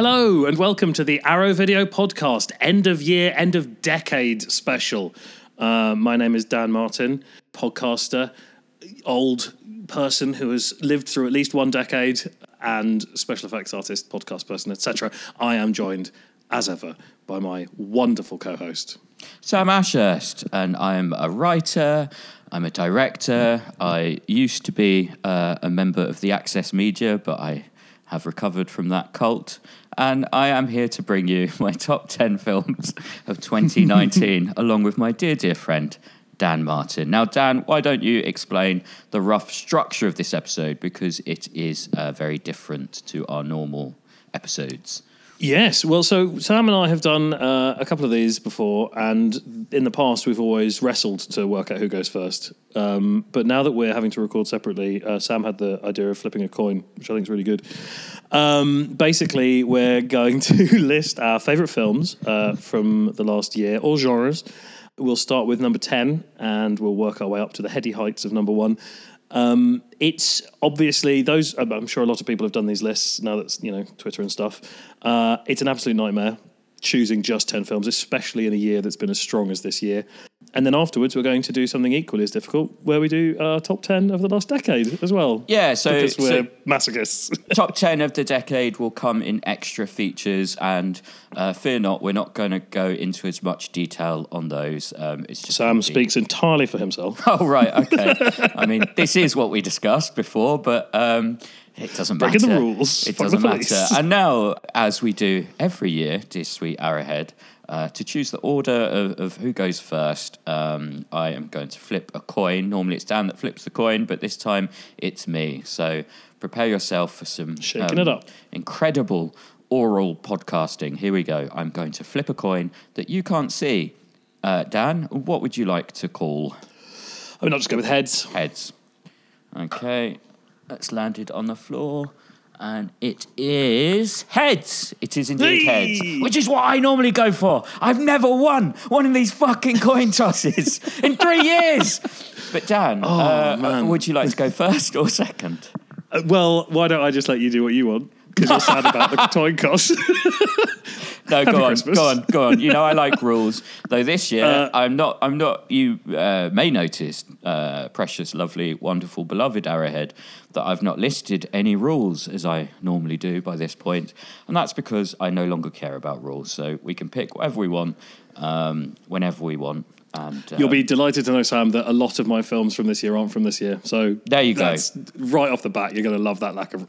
Hello, and welcome to the Arrow Video Podcast, end of year, end of decade special. Uh, my name is Dan Martin, podcaster, old person who has lived through at least one decade, and special effects artist, podcast person, etc. I am joined, as ever, by my wonderful co host. Sam Ashurst, and I'm a writer, I'm a director. I used to be uh, a member of the Access Media, but I have recovered from that cult. And I am here to bring you my top 10 films of 2019, along with my dear, dear friend, Dan Martin. Now, Dan, why don't you explain the rough structure of this episode? Because it is uh, very different to our normal episodes. Yes, well, so Sam and I have done uh, a couple of these before, and in the past we've always wrestled to work out who goes first. Um, but now that we're having to record separately, uh, Sam had the idea of flipping a coin, which I think is really good. Um, basically, we're going to list our favourite films uh, from the last year, all genres. We'll start with number 10, and we'll work our way up to the heady heights of number one. Um, it's obviously those. I'm sure a lot of people have done these lists now. That's you know Twitter and stuff. Uh, it's an absolute nightmare choosing just ten films, especially in a year that's been as strong as this year. And then afterwards, we're going to do something equally as difficult, where we do our top ten of the last decade as well. Yeah, so because we're so- masochists. top 10 of the decade will come in extra features and uh, fear not we're not going to go into as much detail on those um, it's just Sam speaks entirely for himself. oh right okay i mean this is what we discussed before but um, it doesn't matter. Breaking the rules. it doesn't matter and now as we do every year dear sweet arrowhead uh, to choose the order of, of who goes first, um, I am going to flip a coin. Normally it's Dan that flips the coin, but this time it's me. So prepare yourself for some um, Shaking it up. incredible oral podcasting. Here we go. I'm going to flip a coin that you can't see. Uh, Dan, what would you like to call I mean, I'll just go with heads. heads? Okay, that's landed on the floor. And it is heads. It is indeed Hey! heads, which is what I normally go for. I've never won one of these fucking coin tosses in three years. But Dan, uh, would you like to go first or second? Uh, well, why don't I just let you do what you want? Because you're sad about the toy cost. No, go on, Christmas. go on, go on. You know I like rules. Though this year Uh, I'm not. I'm not. You uh, may notice, uh, precious, lovely, wonderful, beloved Arrowhead, that I've not listed any rules as I normally do by this point, and that's because I no longer care about rules. So we can pick whatever we want, um, whenever we want. And uh, You'll be delighted to know, Sam, that a lot of my films from this year aren't from this year. So There you go. Right off the bat, you're going to love that lack of.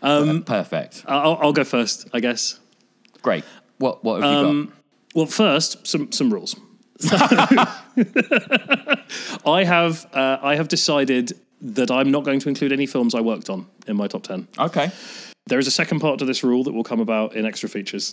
Um, perfect. I'll, I'll go first, I guess. Great. What What have you Um, got? Well, first, some some rules. So, I have uh, I have decided that I'm not going to include any films I worked on in my top ten. Okay. There is a second part to this rule that will come about in extra features.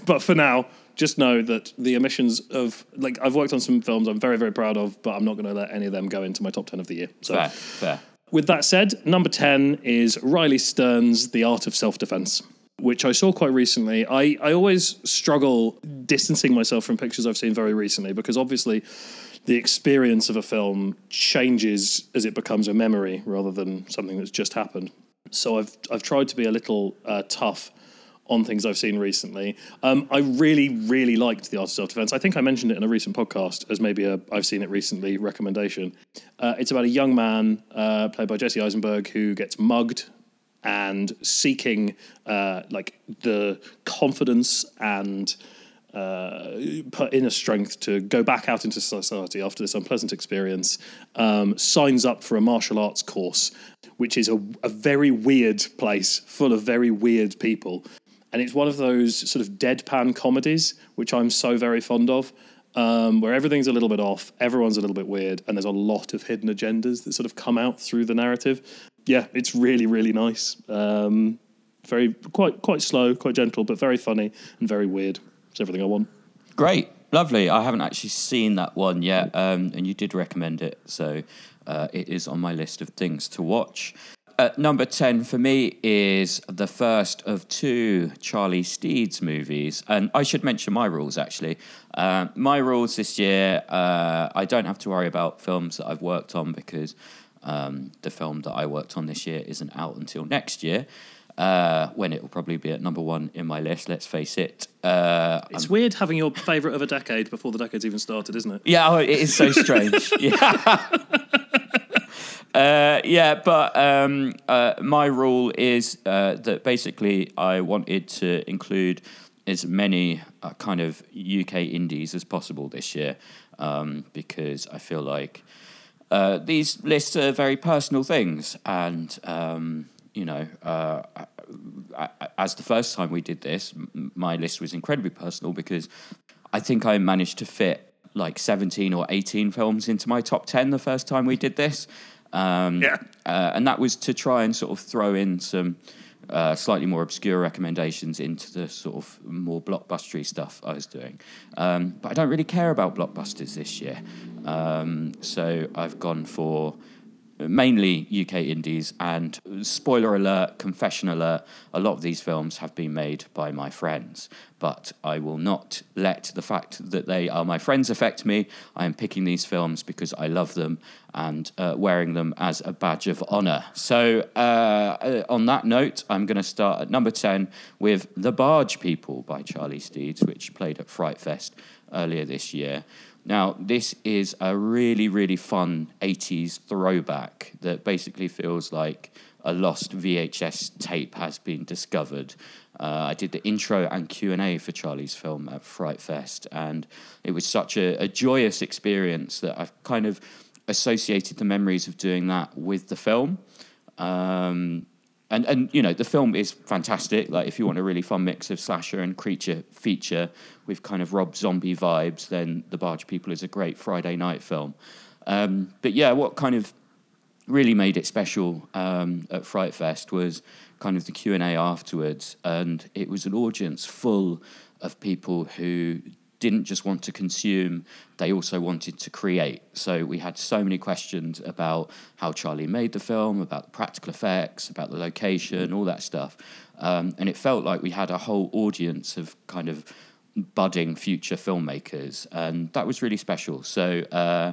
but for now, just know that the emissions of like I've worked on some films I'm very very proud of, but I'm not going to let any of them go into my top ten of the year. So, Fair. Fair. with that said, number ten is Riley Stearns' The Art of Self Defense. Which I saw quite recently. I, I always struggle distancing myself from pictures I've seen very recently because obviously the experience of a film changes as it becomes a memory rather than something that's just happened. So I've I've tried to be a little uh, tough on things I've seen recently. Um, I really really liked the art of self defense. I think I mentioned it in a recent podcast as maybe a I've seen it recently recommendation. Uh, it's about a young man uh, played by Jesse Eisenberg who gets mugged and seeking uh, like the confidence and uh, put inner strength to go back out into society after this unpleasant experience, um, signs up for a martial arts course, which is a, a very weird place full of very weird people. And it's one of those sort of deadpan comedies, which I'm so very fond of, um, where everything's a little bit off, everyone's a little bit weird, and there's a lot of hidden agendas that sort of come out through the narrative. Yeah, it's really, really nice. Um, very quite quite slow, quite gentle, but very funny and very weird. It's everything I want. Great, lovely. I haven't actually seen that one yet, um, and you did recommend it, so uh, it is on my list of things to watch. Uh, number 10 for me is the first of two Charlie Steeds movies. And I should mention my rules actually. Uh, my rules this year, uh, I don't have to worry about films that I've worked on because um, the film that I worked on this year isn't out until next year. uh, when it will probably be at number one in my list. Let's face it. Uh, It's weird having your favourite of a decade before the decade's even started, isn't it? yeah, oh, it is so strange. yeah. Uh, yeah, but um, uh, my rule is uh, that basically I wanted to include as many uh, kind of UK indies as possible this year um, because I feel like uh, these lists are very personal things, and um, you know, uh, as the first time we did this, my list was incredibly personal because I think I managed to fit like 17 or 18 films into my top 10 the first time we did this. Um, Yeah. uh, and that was to try and sort of throw in some uh, slightly more obscure recommendations into the sort of more blockbustery stuff I was doing. Um, but I don't really care about blockbusters this year. Um, so I've gone for mainly UK indies. And spoiler alert, confession alert, a lot of these films have been made by my friends. But I will not let the fact that they are my friends affect me. I am picking these films because I love them and uh, wearing them as a badge of honour. So, uh, uh, on that note, I'm going to start at number 10 with The Barge People by Charlie Steeds, which played at Fright Fest earlier this year. Now, this is a really, really fun 80s throwback that basically feels like a lost VHS tape has been discovered. Uh, I did the intro and Q&A for Charlie's film at Fright Fest, and it was such a, a joyous experience that I've kind of associated the memories of doing that with the film. Um, and and you know the film is fantastic. Like if you want a really fun mix of slasher and creature feature with kind of Rob Zombie vibes, then The Barge People is a great Friday night film. Um, but yeah, what kind of really made it special um, at Fright Fest was kind of the Q and A afterwards, and it was an audience full of people who didn't just want to consume, they also wanted to create. So we had so many questions about how Charlie made the film, about the practical effects, about the location, all that stuff. Um, and it felt like we had a whole audience of kind of budding future filmmakers, and that was really special. So uh,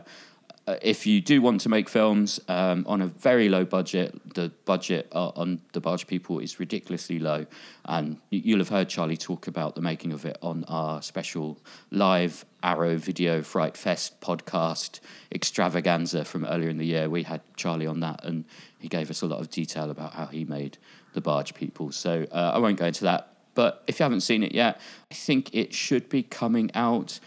if you do want to make films um, on a very low budget, the budget uh, on the Barge People is ridiculously low, and you'll have heard Charlie talk about the making of it on our special live Arrow Video Fright Fest podcast extravaganza from earlier in the year. We had Charlie on that, and he gave us a lot of detail about how he made the Barge People. So uh, I won't go into that. But if you haven't seen it yet, I think it should be coming out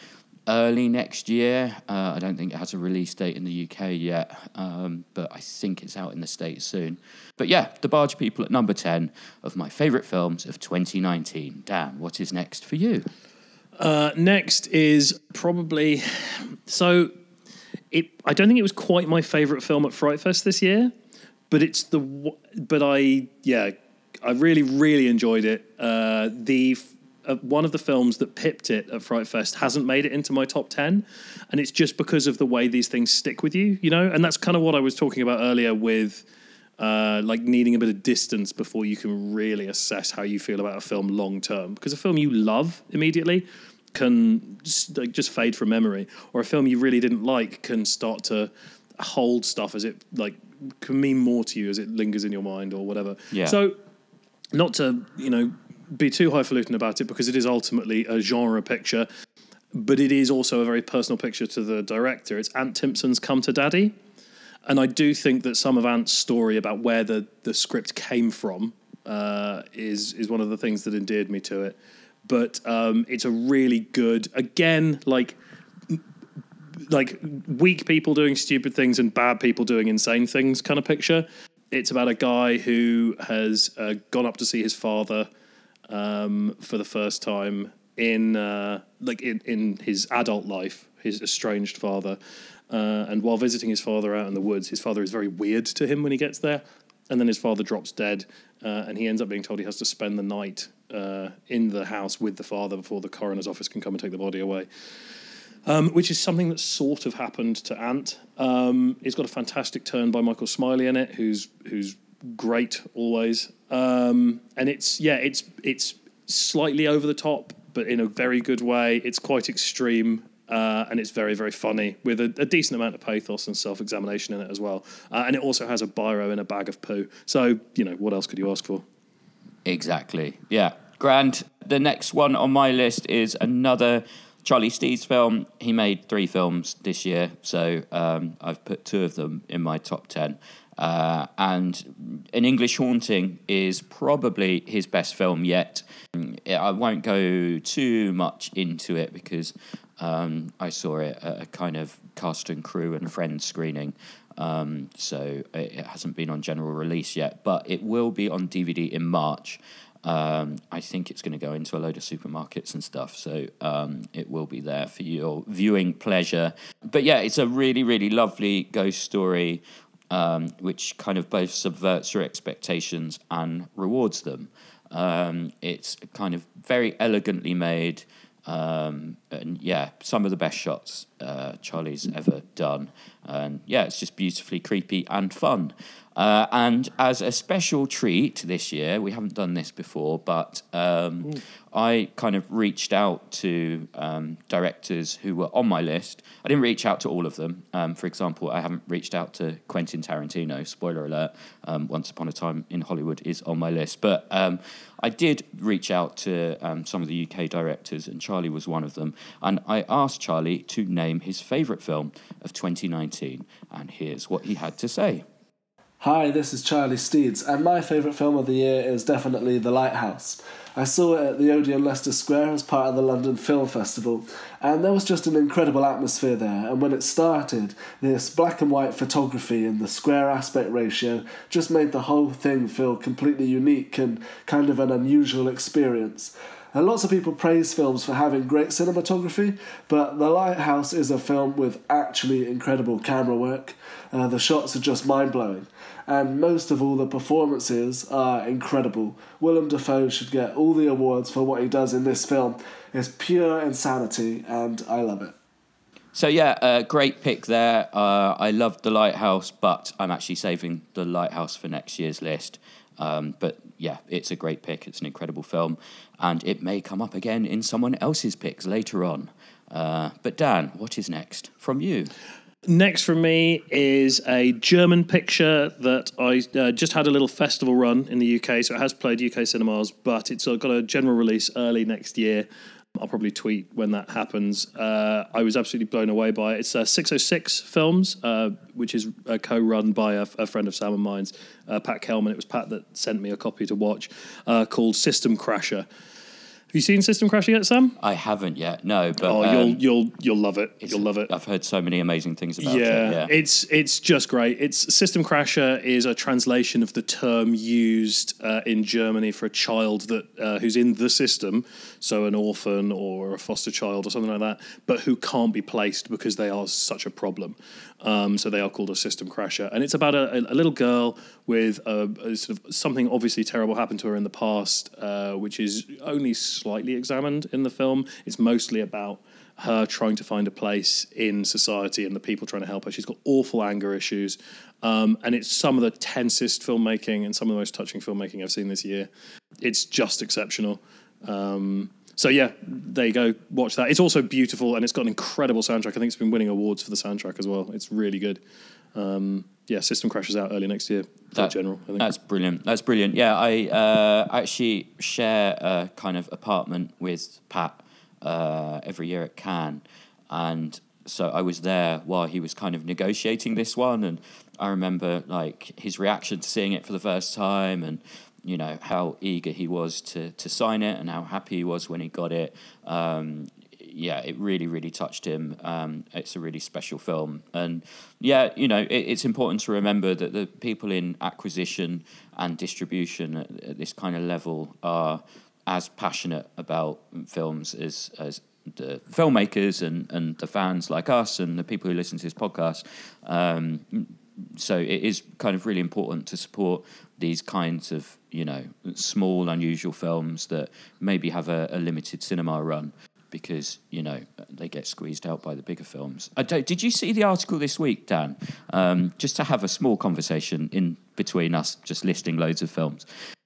early next year. Uh, I don't think it has a release date in the UK yet, um, but I think it's out in the States soon. But yeah, The Barge People at number 10 of my favourite films of 2019. Dan, what is next for you? Uh, next is probably so. It I don't think it was quite my favorite film at Fright Fest this year, but it's the but I yeah I really really enjoyed it. Uh, the uh, one of the films that pipped it at Fright Fest hasn't made it into my top ten, and it's just because of the way these things stick with you, you know. And that's kind of what I was talking about earlier with. Uh, like needing a bit of distance before you can really assess how you feel about a film long term. Because a film you love immediately can just, like just fade from memory, or a film you really didn't like can start to hold stuff as it like can mean more to you as it lingers in your mind or whatever. Yeah. So, not to you know be too highfalutin about it because it is ultimately a genre picture, but it is also a very personal picture to the director. It's Ant Timpson's Come to Daddy. And I do think that some of Ant's story about where the, the script came from uh, is is one of the things that endeared me to it. But um, it's a really good, again, like like weak people doing stupid things and bad people doing insane things kind of picture. It's about a guy who has uh, gone up to see his father um, for the first time in uh, like in, in his adult life, his estranged father. Uh, and while visiting his father out in the woods, his father is very weird to him when he gets there. And then his father drops dead, uh, and he ends up being told he has to spend the night uh, in the house with the father before the coroner's office can come and take the body away um, which is something that sort of happened to Ant. Um, it's got a fantastic turn by Michael Smiley in it, who's who's great always. Um, and it's yeah, it's it's slightly over the top, but in a very good way. It's quite extreme. Uh, and it's very, very funny with a, a decent amount of pathos and self examination in it as well. Uh, and it also has a biro in a bag of poo. So, you know, what else could you ask for? Exactly. Yeah. Grand. The next one on my list is another Charlie Steeds film. He made three films this year, so um, I've put two of them in my top 10. Uh, and An English Haunting is probably his best film yet. I won't go too much into it because um, I saw it at a kind of cast and crew and friends screening. Um, so it hasn't been on general release yet, but it will be on DVD in March. Um, I think it's going to go into a load of supermarkets and stuff, so um, it will be there for your viewing pleasure. But yeah, it's a really, really lovely ghost story, um, which kind of both subverts your expectations and rewards them. Um, it's kind of very elegantly made. Um, and yeah, some of the best shots uh, Charlie's ever done. And yeah, it's just beautifully creepy and fun. Uh, and as a special treat this year, we haven't done this before, but um, I kind of reached out to um, directors who were on my list. I didn't reach out to all of them. Um, for example, I haven't reached out to Quentin Tarantino. Spoiler alert: um, Once Upon a Time in Hollywood is on my list, but um, I did reach out to um, some of the UK directors, and Charlie was one of them. And I asked Charlie to name his favourite film of 2019, and here's what he had to say. Hi, this is Charlie Steeds, and my favourite film of the year is definitely The Lighthouse. I saw it at the Odeon Leicester Square as part of the London Film Festival, and there was just an incredible atmosphere there. And when it started, this black and white photography and the square aspect ratio just made the whole thing feel completely unique and kind of an unusual experience. And lots of people praise films for having great cinematography, but The Lighthouse is a film with actually incredible camera work. Uh, the shots are just mind blowing and most of all, the performances are incredible. Willem Dafoe should get all the awards for what he does in this film. It's pure insanity, and I love it. So yeah, uh, great pick there. Uh, I loved the Lighthouse, but I'm actually saving the Lighthouse for next year's list. Um, but yeah, it's a great pick. It's an incredible film, and it may come up again in someone else's picks later on. Uh, but Dan, what is next from you? Next for me is a German picture that I uh, just had a little festival run in the UK, so it has played UK cinemas, but it's got a general release early next year. I'll probably tweet when that happens. Uh, I was absolutely blown away by it. It's uh, 606 Films, uh, which is uh, co-run by a, friend of Sam and mine's, uh, Pat Kelman. It was Pat that sent me a copy to watch, uh, called System Crasher you seen System Crashing yet, Sam? I haven't yet. No, but oh, you'll um, you'll you'll love it. You'll love it. I've heard so many amazing things about yeah, it. Yeah, it's it's just great. It's System Crasher is a translation of the term used uh, in Germany for a child that uh, who's in the system, so an orphan or a foster child or something like that, but who can't be placed because they are such a problem. Um, so they are called a system crasher, and it's about a, a little girl with a, a, sort of something obviously terrible happened to her in the past, uh, which is only slightly examined in the film. It's mostly about her trying to find a place in society and the people trying to help her. She's got awful anger issues, um, and it's some of the tensest filmmaking and some of the most touching filmmaking I've seen this year. It's just exceptional. Um, so yeah, there you go. Watch that. It's also beautiful and it's got an incredible soundtrack. I think it's been winning awards for the soundtrack as well. It's really good. Um, yeah, System crashes out early next year. That, general, that's brilliant. That's brilliant. Yeah, I uh, actually share a kind of apartment with Pat uh, every year at Cannes, and so I was there while he was kind of negotiating this one, and I remember like his reaction to seeing it for the first time, and you know how eager he was to to sign it and how happy he was when he got it. Um, yeah, it really, really touched him. Um, it's a really special film, and yeah, you know, it, it's important to remember that the people in acquisition and distribution at, at this kind of level are as passionate about films as as the filmmakers and, and the fans like us and the people who listen to this podcast. Um, so it is kind of really important to support these kinds of you know small unusual films that maybe have a, a limited cinema run because you know they get squeezed out by the bigger films. did you see the article this week, Dan? Um, just to have a small conversation in between us, just listing loads of films.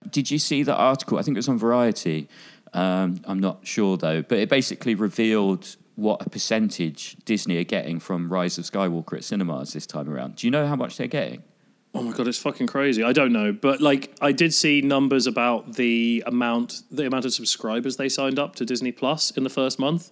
Did you see the article? I think it was on Variety. Um, I'm not sure though, but it basically revealed what a percentage Disney are getting from Rise of Skywalker at cinemas this time around. Do you know how much they're getting? Oh my god, it's fucking crazy. I don't know, but like I did see numbers about the amount the amount of subscribers they signed up to Disney Plus in the first month,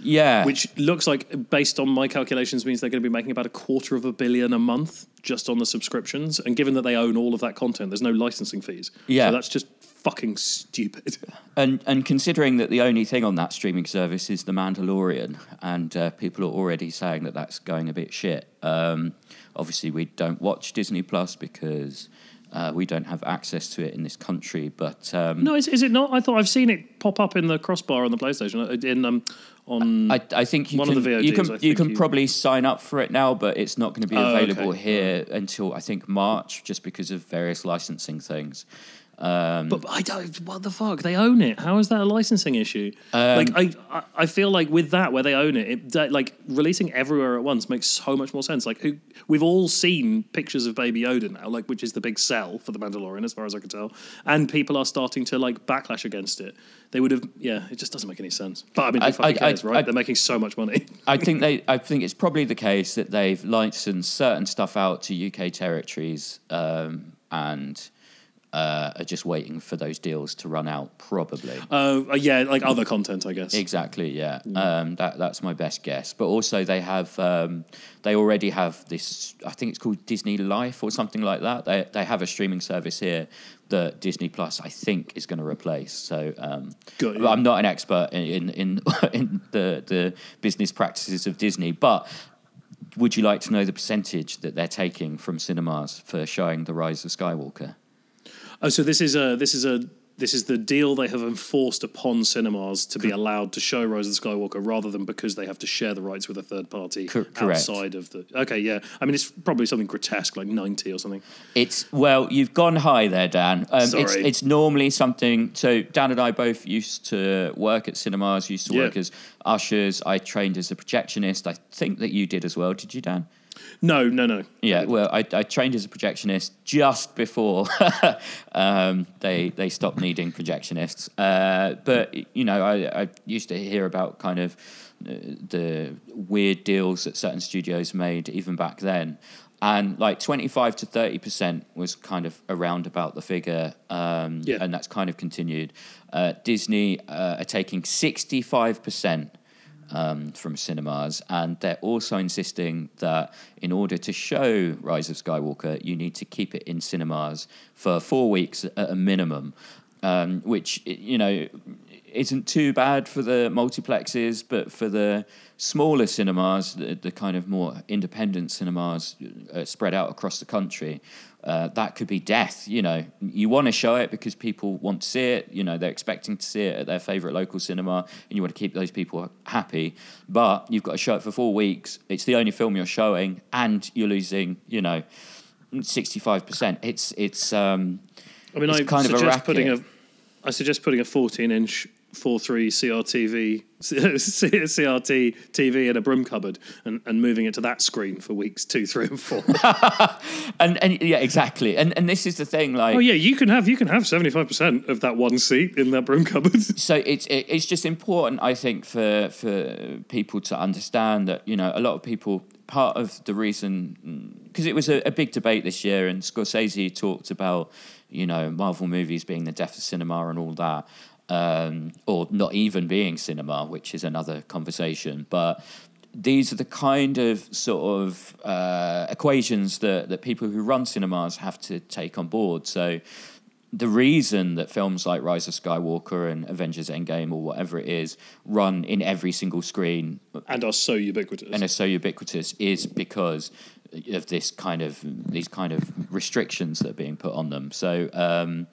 Yeah, which looks like based on my calculations means they're going to be making about a quarter of a billion a month just on the subscriptions. And given that they own all of that content, there's no licensing fees. Yeah. so that's just fucking stupid. And and considering that the only thing on that streaming service is The Mandalorian, and uh, people are already saying that that's going a bit shit. Um, obviously, we don't watch Disney Plus because uh, we don't have access to it in this country. But um, No, is, is it not? I thought I've seen it pop up in the crossbar on the PlayStation uh, in um on. I, I think you One of can the you can you can you- probably sign up for it now, but it's not going to be Oh, okay. available here until I think March, just because of various licensing things. Um, But I don't. What the fuck? They own it. How is that a licensing issue? Um, like I, I- feel like with that, where they own it, it like releasing everywhere at once makes so much more sense. Like who we've all seen pictures of Baby Yoda now, like which is the big sell for the Mandalorian, as far as I can tell, and people are starting to like backlash against it. They would have, yeah. It just doesn't make any sense. But I mean, who I- fucking I- cares, I- right? They're making so much money. I think they. I think it's probably the case that they've licensed certain stuff out to UK territories um, and uh, are just waiting for those deals to run out. Probably. Uh, yeah, like other content, I guess. Exactly. Yeah. Um, that that's my best guess. But also they have um, they already have this. I think it's called Disney Life or something like that. They they have a streaming service here that Disney Plus I think is going to replace. So um. I'm not an expert in in in, in the the business practices of Disney, but. Would you like to know the percentage that they're taking from cinemas for showing The Rise of Skywalker? Oh, so this is a this is a this is the deal they have enforced upon cinemas to be allowed to show Rise of the Skywalker rather than because they have to share the rights with a third party correct. outside of the. Okay, yeah. I mean, it's probably something grotesque like ninety or something. It's well, you've gone high there, Dan. Um, it's Sorry. it's normally something. So Dan and I both used to work at cinemas. Used to work as ushers. I trained as a projectionist. I think that you did as well. Did you, Dan? No, no, no. Yeah. Well, I, I trained as a projectionist just before um, they they stopped needing projectionists. Uh, but you know, I, I used to hear about kind of uh, the weird deals that certain studios made even back then. And like 25 to 30% was kind of around about the figure. Um, Yeah. And that's kind of continued. Uh, Disney uh, are taking 65% um, from cinemas, and they're also insisting that in order to show Rise of Skywalker, you need to keep it in cinemas for four weeks at a minimum, um, which you know isn't too bad for the multiplexes, but for the smaller cinemas, the, the kind of more independent cinemas uh, spread out across the country, uh, that could be death. You know, you want to show it because people want to see it. You know, they're expecting to see it at their favorite local cinema, and you want to keep those people happy. But you've got to show it for four weeks. It's the only film you're showing, and you're losing. You know, sixty five percent. It's it's. Um, I mean, It's I kind of a suggest putting a. I suggest putting a fourteen-inch. 4.3 CRTV, CRT TV in a broom cupboard and, and moving it to that screen for weeks two, three, and four. and and yeah, exactly. And and this is the thing, like. oh yeah, you can have you can have seventy five percent of that one seat in that broom cupboard. so it's it, it's just important, I think, for for people to understand that you know a lot of people part of the reason mm, because it was a, a big debate this year, and Scorsese talked about you know Marvel movies being the death of cinema and all that, um, or not even being cinema, which is another conversation, but. These are the kind of sort of uh, equations that, that people who run cinemas have to take on board. So, the reason that films like Rise of Skywalker and Avengers Endgame or whatever it is run in every single screen and are so ubiquitous. and are so ubiquitous is because of this kind of these kind of restrictions that are being put on them. So um,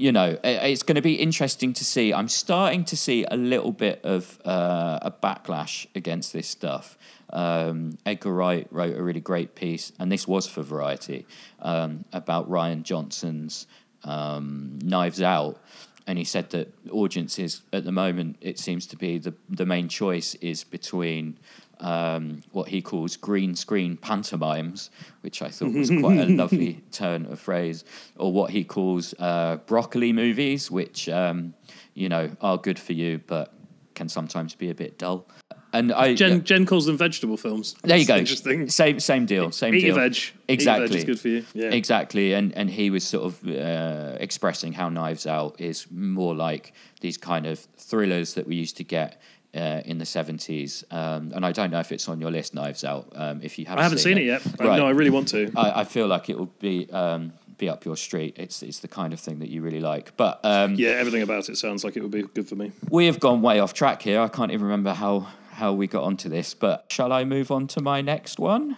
you know, it's going to be interesting to see. I'm starting to see a little bit of uh, a backlash against this stuff. Um, Edgar Wright wrote a really great piece, and this was for Variety, um, about Rian Johnson's um, Knives Out. And he said that audiences at the moment, it seems to be the, the main choice is between um, what he calls green screen pantomimes, which I thought was quite a lovely turn of phrase, or what he calls uh, broccoli movies, which um, you know are good for you but can sometimes be a bit dull. and I Jen Jen calls them vegetable films. there you go. Interesting. Same same deal. Same Eat deal. your veg. Eat your Exactly. veg is good for you. Yeah. Exactly, and and he was sort of uh, expressing how Knives Out is more like these kind of thrillers that we used to get uh, in the seventies. Um, and I don't know if it's on your list, Knives Out. Um, if you haven't, I haven't seen it yet. I- No, I really want to. I, I feel like it will be um, be up your street. It's it's the kind of thing that you really like. But um, Yeah, everything about it sounds like it would be good for me. we have gone way off track here. I can't even remember how how we got onto this. But shall I move on to my next one?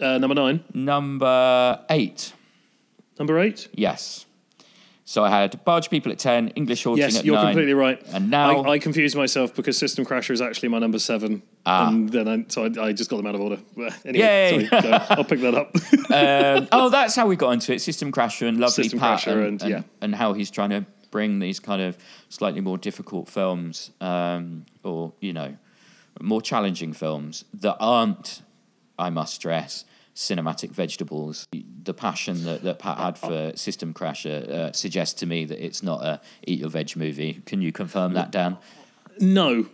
Uh, number nine, Number eight. number eight. Yes. So I had Barge People at 10, English Haunting Yes, at you're completely right. And now- I, I confused myself because System Crasher is actually my number seven. Ah. And then I, so I, I just got them out of order. Anyway, Yay. sorry. I'll pick that up. um, oh, that's how we got into it. System Crasher and Lovely System Pat. Crasher and, and- yeah. and how he's trying to bring these kind of slightly more difficult films um, or, you know, more challenging films that aren't, I must stress, cinematic vegetables. The passion that, that Pat had for System Crasher uh, suggests to me that it's not a eat your veg movie. Can you confirm that, Dan? no.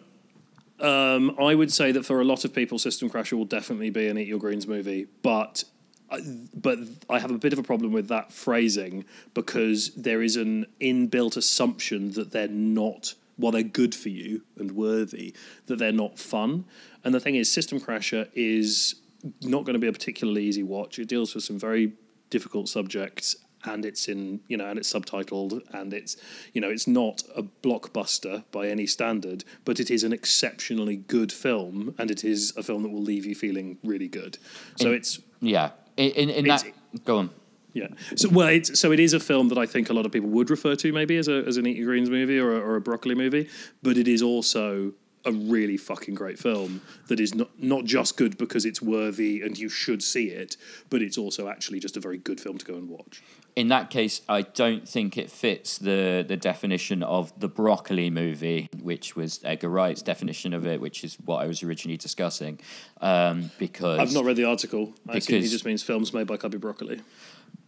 Um, I would say that for a lot of people, System Crasher will definitely be an Eat Your Greens movie, but I- but I have a bit of a problem with that phrasing because there is an inbuilt assumption that they're not while they're good for you and worthy that they're not fun. And the thing is, System Crasher is not going to be a particularly easy watch. It deals with some very difficult subjects and it's in you know and it's subtitled and it's you know it's not a blockbuster by any standard but it is an exceptionally good film and it is a film that will leave you feeling really good so it's Yeah. In, in, in that. Go on. yeah. So well, it's so it is a film that I think a lot of people would refer to maybe as a as an Eat Your Greens movie or a, or a broccoli movie, but it is also a really fucking great film that is not not just good because it's worthy and you should see it, but it's also actually just a very good film to go and watch. in that case, I don't think it fits the the definition of the broccoli movie, which was Edgar Wright's definition of it, which is what I was originally discussing. Um, because I've not read the article. I assume he just means films made by Cubby Broccoli.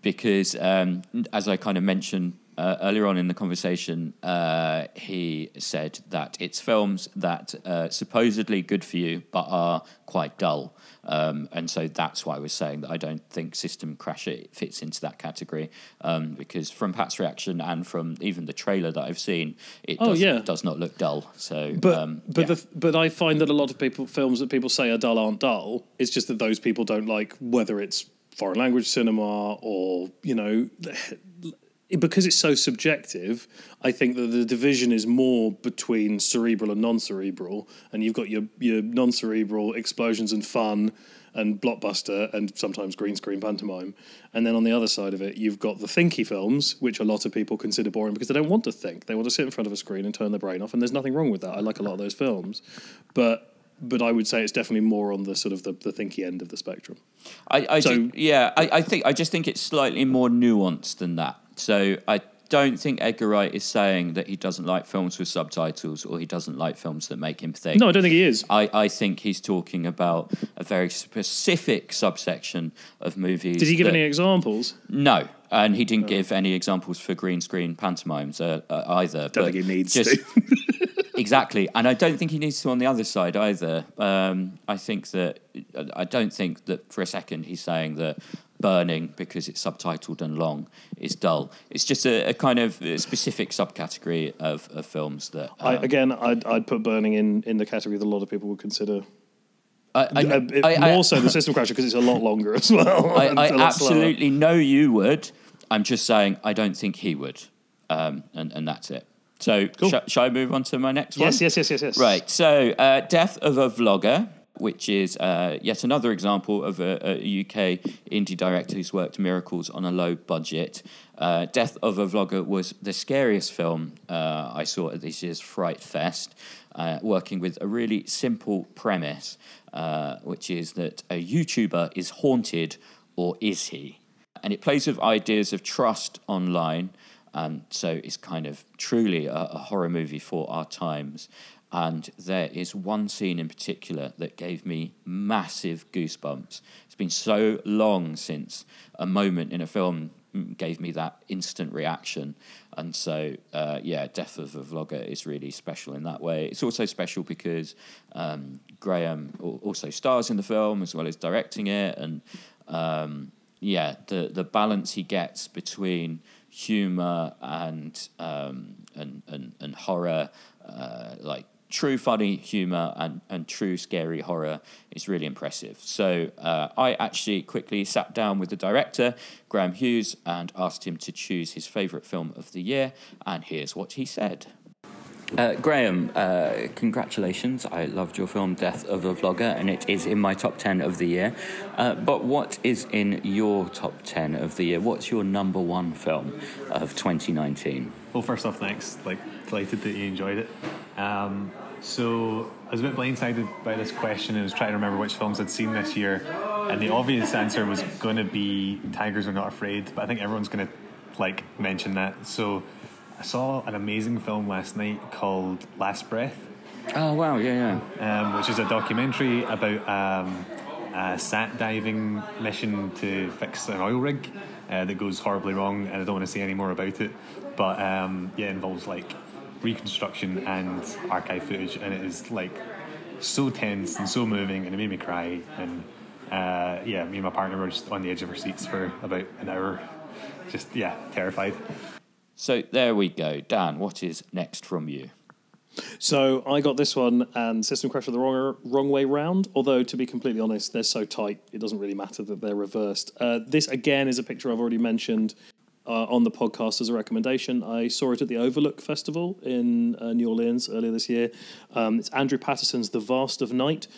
because um, as I kind of mentioned uh, earlier on in the conversation, uh, he said that it's films that uh, supposedly good for you but are quite dull. Um, and so that's why I was saying that I don't think System Crasher fits into that category um, because from Pat's reaction and from even the trailer that I've seen, it Oh, does, yeah. does not look dull. So, But um, but yeah. the, but I find that a lot of people films that people say are dull aren't dull. It's just that those people don't like whether it's foreign language cinema or you know because it's so subjective. I think that the division is more between cerebral and non-cerebral, and you've got your your non-cerebral explosions and fun and blockbuster and sometimes green screen pantomime. And then on the other side of it, you've got the thinky films, which a lot of people consider boring because they don't want to think. They want to sit in front of a screen and turn their brain off. And there's nothing wrong with that. I like a lot of those films. But but I would say it's definitely more on the sort of the, the thinky end of the spectrum. I, I So- yeah, I, I think I just think it's slightly more nuanced than that. So I don't think Edgar Wright is saying that he doesn't like films with subtitles or he doesn't like films that make him think. No, I don't think he is. I, I think he's talking about a very specific subsection of movies. Did he give that- any examples? No, and he didn't give any examples for green screen pantomimes uh, uh, either. Don't think he needs just, to. exactly, and I don't think he needs to on the other side either. Um, I think that I don't think that for a second he's saying that burning because it's subtitled and long is dull. It's just a, a kind of specific subcategory of, of films that. I, um, again, I'd, I'd put Burning in, in the category that a lot of people would consider I, I, a bit I- I- more so than System Crasher because it's a lot longer as well. I, and I a slower. absolutely know you would. I'm just saying I don't think he would, um, and and that's it. So Cool. sh- shall I move on to my next one? Yes, yes, yes, yes, yes. Right. So, uh, Death of a Vlogger, which is uh, yet another example of a, a UK indie director who's worked miracles on a low budget. Uh, Death of a Vlogger was the scariest film uh, I saw at this year's Fright Fest, uh, working with a really simple premise, uh, which is that a YouTuber is haunted, or is he? And it plays with ideas of trust online. And so it's kind of truly a, a horror movie for our times. And there is one scene in particular that gave me massive goosebumps. It's been so long since a moment in a film gave me that instant reaction. And so, uh, yeah, Death of a Vlogger is really special in that way. It's also special because um, Graham also stars in the film as well as directing it, and um, yeah, the the balance he gets between humor and um, and, and and horror, uh, like true funny humor and, and true scary horror is really impressive. So uh, I actually quickly sat down with the director, Graham Hughes, and asked him to choose his favourite film of the year, and here's what he said. Uh, Graham, uh, congratulations. I loved your film Death of a Vlogger, and it is in my top 10 of the year. Uh, but what is in your top 10 of the year? What's your number one film of 2019? Well, first off, thanks. Like, delighted that you enjoyed it. Um, so, I was a bit blindsided by this question and was trying to remember which films I'd seen this year. And the obvious answer was going to be Tigers Are Not Afraid, but I think everyone's going to like mention that. So, I saw an amazing film last night called Last Breath. Oh wow, yeah, yeah. Um, which is a documentary about um, a sat diving mission to fix an oil rig uh, that goes horribly wrong, and I don't want to say any more about it. But um, yeah, it involves like reconstruction and archive footage, and it is like so tense and so moving, and it made me cry. And uh, yeah, me and my partner were just on the edge of our seats for about an hour, just yeah, terrified. So there we go. Dan, what is next from you? So I got this one and System Crash the wrong wrong way round. Although to be completely honest, they're so tight, it doesn't really matter that they're reversed. Uh, this again is a picture I've already mentioned uh, on the podcast as a recommendation. I saw it at the Overlook Festival in uh, New Orleans earlier this year. Um, it's Andrew Patterson's The Vast of Night.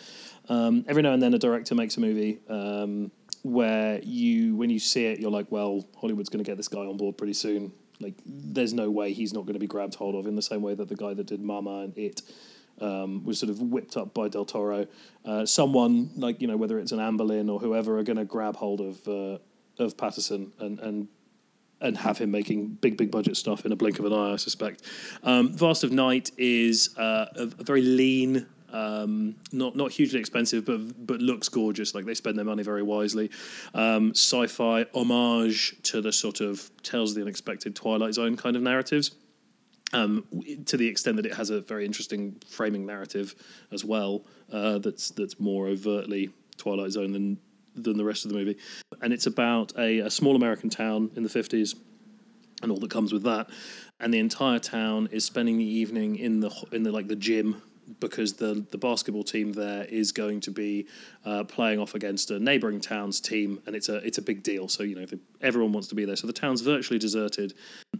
Um, every now and then, a director makes a movie um, where you, when you see it, you're like, well, Hollywood's going to get this guy on board pretty soon like, there's no way he's not going to be grabbed hold of in the same way that the guy that did Mama and It um, was sort of whipped up by Del Toro. Uh, someone like you know whether it's an Amblin or whoever are going to grab hold of uh, of Patterson and and and have him making big big budget stuff in a blink of an eye. I suspect. Um, Vast of Night is uh, a, a very lean um, not not hugely expensive, but but looks gorgeous. Like they spend their money very wisely. Um, sci-fi homage to the sort of tales of the unexpected Twilight Zone kind of narratives. Um, to the extent that it has a very interesting framing narrative as well, uh, that's that's more overtly Twilight Zone than than the rest of the movie. And it's about a, a small American town in the fifties and all that comes with that. And the entire town is spending the evening in the in the like the gym because the the basketball team there is going to be uh, playing off against a neighbouring town's team, and it's a it's a big deal. So you know everyone wants to be there. So the town's virtually deserted,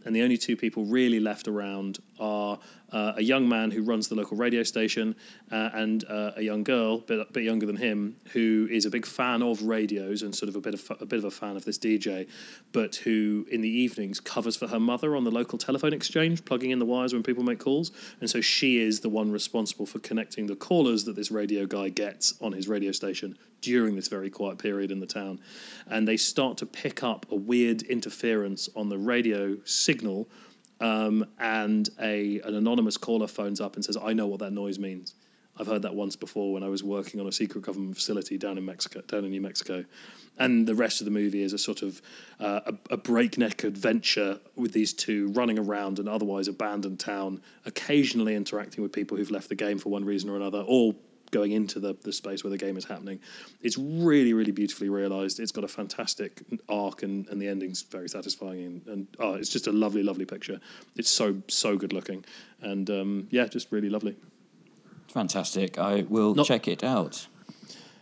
and the only two people really left around are uh, a young man who runs the local radio station uh, and uh, a young girl, a bit, bit younger than him, who is a big fan of radios and sort of a bit of a bit of a fan of this DJ, but who in the evenings covers for her mother on the local telephone exchange, plugging in the wires when people make calls, and so she is the one responsible for connecting the callers that this radio guy gets on his radio station during this very quiet period in the town, and they start to pick up a weird interference on the radio signal um, and a an anonymous caller phones up and says, "I know what that noise means. I've heard that once before when I was working on a secret government facility down in Mexico, down in New Mexico." And the rest of the movie is a sort of uh, a, a breakneck adventure with these two running around an otherwise abandoned town, occasionally interacting with people who've left the game for one reason or another, or going into the, the space where the game is happening. It's really, really beautifully realised. It's got a fantastic arc, and, and the ending's very satisfying. And, and oh, it's just a lovely, lovely picture. It's so, so good looking. And um, yeah, just really lovely. Fantastic. I will Not, check it out.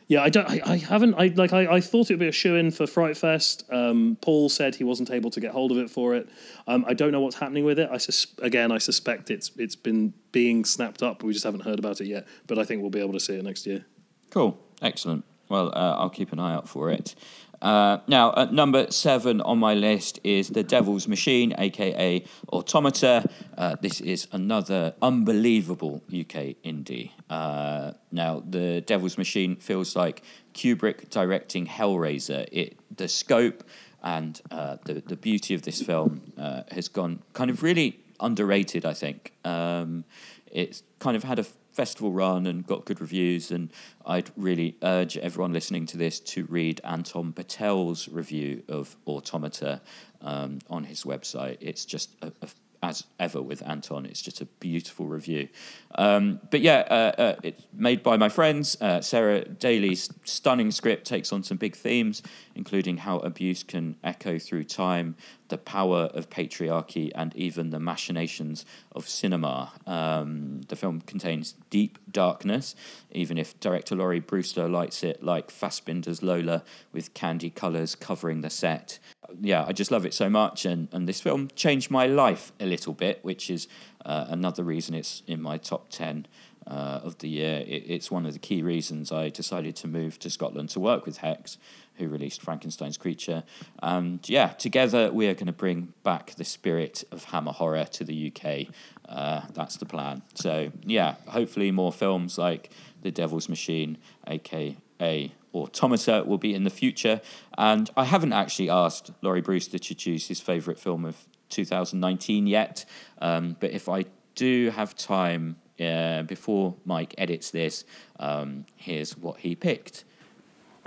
Yeah, I don't. I, I haven't. I like. I, I thought it would be a shoe in for Fright Fest. Um, Paul said he wasn't able to get hold of it for it. Um, I don't know what's happening with it. I sus- again, I suspect it's it's been being snapped up. We just haven't heard about it yet. But I think we'll be able to see it next year. Cool. Excellent. Well, uh, I'll keep an eye out for it. Uh, now, at number seven on my list is The Devil's Machine, aka Automata. Uh, this is another unbelievable UK indie. Uh, now, The Devil's Machine feels like Kubrick directing Hellraiser. It the scope and uh, the the beauty of this film uh, has gone kind of really underrated. I think um, it's kind of had a festival run and got good reviews. And I'd really urge everyone listening to this to read Anton Bitel's review of Automata um, on his website. It's just a, a as ever with Anton. It's just a beautiful review. Um, but yeah, uh, uh, it's made by my friends. Uh, Sarah Daly's stunning script takes on some big themes, including how abuse can echo through time, the power of patriarchy, and even the machinations of cinema. Um, the film contains deep darkness, even if director Lawrie Brewster lights it like Fassbinder's Lola with candy colours covering the set yeah, I just love it so much, and, and this film changed my life a little bit, which is uh, another reason it's in my top ten uh, of the year. It, it's one of the key reasons I decided to move to Scotland to work with Hex, who released Frankenstein's Creature. And yeah, together we are going to bring back the spirit of Hammer horror to the UK. Uh, that's the plan. So yeah, hopefully more films like The Devil's Machine, aka Automata will be in the future. And I haven't actually asked Lawrie Brewster to choose his favourite film of 2019 yet. Um, but if I do have time uh, before Mike edits this, um, here's what he picked.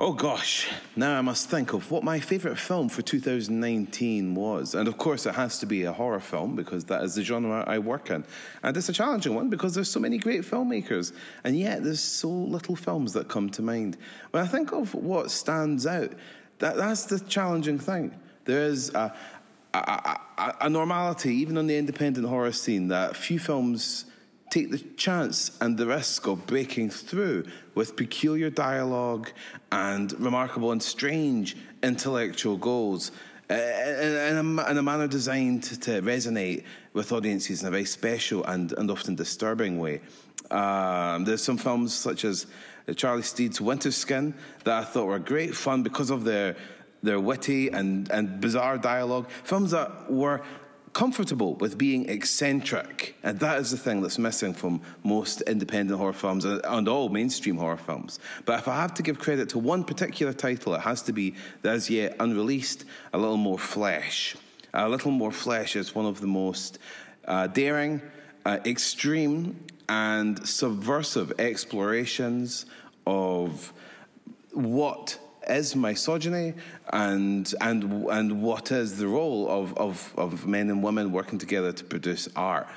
Oh gosh, now I must think of what my favourite film for 2019 was. And of course, it has to be a horror film because that is the genre I work in. And it's a challenging one because there's so many great filmmakers, and yet there's so little films that come to mind. When I think of what stands out, that, that's the challenging thing. There is a, a, a, a normality, even on the independent horror scene, that few films take the chance and the risk of breaking through with peculiar dialogue and remarkable and strange intellectual goals uh, in, a, in a manner designed to resonate with audiences in a very special and, and often disturbing way. Um, there's some films such as Charlie Steeds' Winter Skin that I thought were great fun because of their their witty and, and bizarre dialogue. Films that were comfortable with being eccentric. And that is the thing that's missing from most independent horror films and all mainstream horror films. But if I have to give credit to one particular title, it has to be the as yet unreleased A Little More Flesh. A Little More Flesh is one of the most uh, daring, uh, extreme, and subversive explorations of what is misogyny and and and what is the role of, of, of men and women working together to produce art.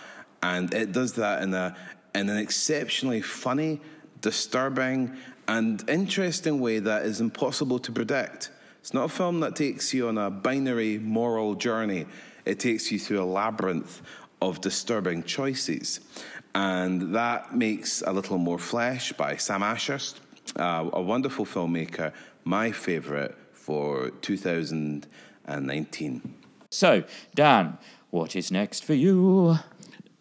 And it does that in a in an exceptionally funny, disturbing, and interesting way that is impossible to predict. It's not a film that takes you on a binary moral journey. It takes you through a labyrinth of disturbing choices. And that makes A Little More Flesh by Sam Ashurst, uh, a wonderful filmmaker my favourite for 2019. So, Dan, what is next for you?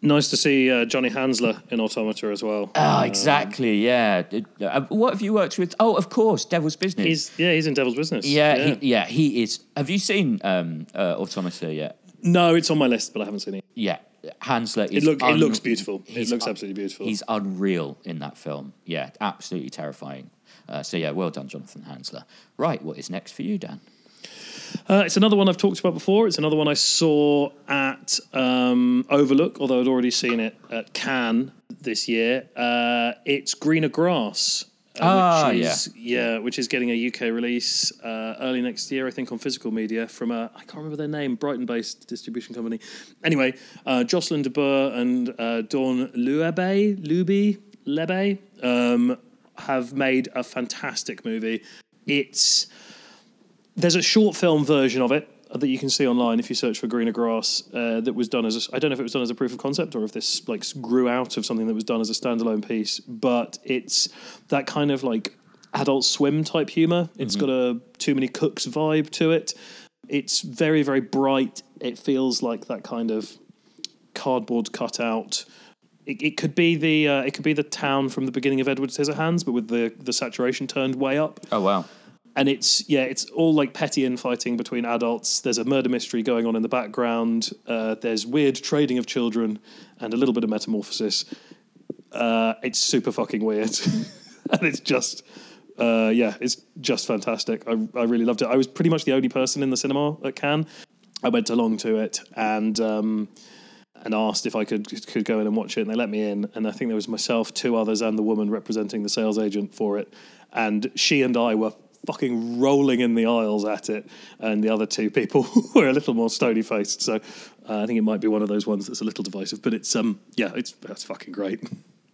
Nice to see uh, Johnny Hansler in Automata as well. Oh, exactly. Yeah. Uh, what have you worked with? Oh, of course, Devil's Business. He's yeah, he's in Devil's Business. Yeah, yeah, he, yeah, he is. Have you seen um, uh, Automata yet? No, it's on my list, but I haven't seen it. Yeah, Hansler. It, look, un- it looks beautiful. It looks un- absolutely beautiful. He's unreal in that film. Yeah, absolutely terrifying. Uh, so yeah, well done, Jonathan Hansler. Right, what is next for you, Dan? Uh, it's another one I've talked about before. It's another one I saw at um, Overlook, although I'd already seen it at Cannes this year. Uh, it's Greener Grass. Uh, ah, which is, yeah. yeah, which is getting a UK release uh, early next year, I think, on physical media from a I can't remember their name, Brighton-based distribution company. Anyway, uh, Jocelyn de Boer and uh, Dawn Luebbe, Luby, Lebe, um, have made a fantastic movie. It's there's a short film version of it that you can see online if you search for greener grass uh, that was done as I don't know if it was done as a proof of concept or if this like grew out of something that was done as a standalone piece but it's that kind of like adult swim type humor It's mm-hmm. got a too many cooks vibe to it it's very very bright it feels like that kind of cardboard cutout it, it could be the uh, it could be the town from the beginning of Edward Scissorhands, but with the the saturation turned way up. Oh wow! And it's yeah, it's all like petty infighting between adults. There's a murder mystery going on in the background. Uh, there's weird trading of children, and a little bit of metamorphosis. Uh, it's super fucking weird, and it's just. Uh, yeah, it's just fantastic. I, I really loved it. I was pretty much the only person in the cinema at Cannes. I went along to it, and um, and asked if I could could go in and watch it, and they let me in. And I think there was myself, two others, and the woman representing the sales agent for it. And she and I were fucking rolling in the aisles at it, and the other two people were a little more stony faced. So uh, I think it might be one of those ones that's a little divisive, but it's um yeah, it's that's fucking great.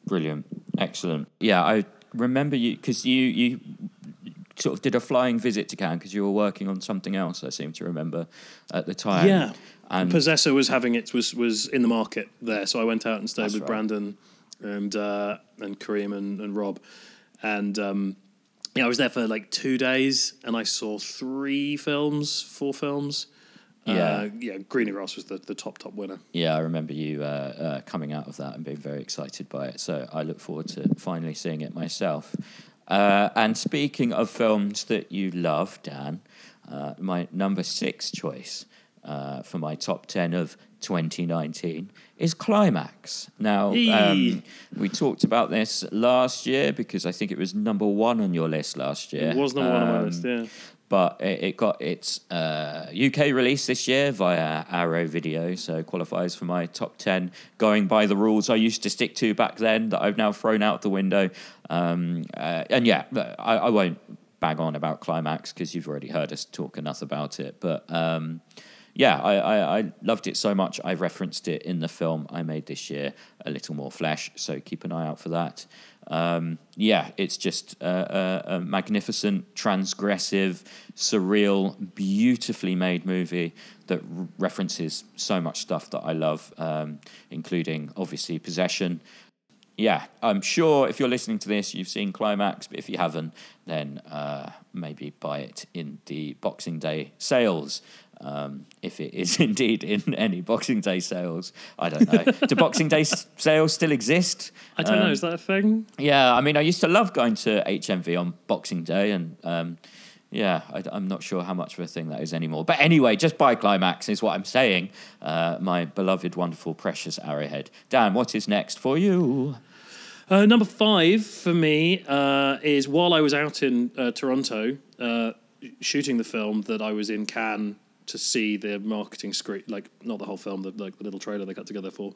Brilliant, excellent. Yeah, I remember you because you you sort of did a flying visit to Cannes because you were working on something else. I seem to remember at the time. Yeah. And Possessor was having it was was in the market there, so I went out and stayed That's with right. Brandon and uh, and Kareem and, and Rob, and um, yeah, I was there for like two days, and I saw three films, four films. Yeah. uh, yeah. Greener Grass was the, the top top winner. Yeah, I remember you uh, uh, coming out of that and being very excited by it. So I look forward to finally seeing it myself. Uh, and speaking of films that you love, Dan, uh, my number six choice uh, for my top 10 of 2019 is Climax. Now, um, we talked about this last year because I think it was number one on your list last year. It was number one on my Um, list. Yeah. but it, it got its uh, UK release this year via Arrow Video, so qualifies for my top 10, going by the rules I used to stick to back then that I've now thrown out the window. Um, uh, and yeah, I, I won't bag on about Climax because you've already heard us talk enough about it. But um, yeah, I, I, I loved it so much. I referenced it in the film I made this year, A Little More Flesh, so keep an eye out for that. Um, yeah, it's just a, a, a magnificent, transgressive, surreal, beautifully made movie that r- references so much stuff that I love, um, including obviously possession. Yeah, I'm sure if you're listening to this, you've seen Climax, but if you haven't, then uh, maybe buy it in the Boxing Day sales. Um, if it is indeed in any Boxing Day sales, I don't know. Do Boxing Day s- sales still exist? I don't know. Um, Is that a thing? yeah, I mean, I used to love going to HMV on Boxing Day, and um, yeah, I, am not sure how much of a thing that is anymore. But anyway, just buy Climax is what I'm saying. Uh, my beloved, wonderful, precious Arrowhead. Dan, what is next for you? Uh, number five for me uh, is while I was out in uh, Toronto uh, shooting the film that I was in Cannes to see the marketing screen, like not the whole film, the, like the little trailer they cut together for.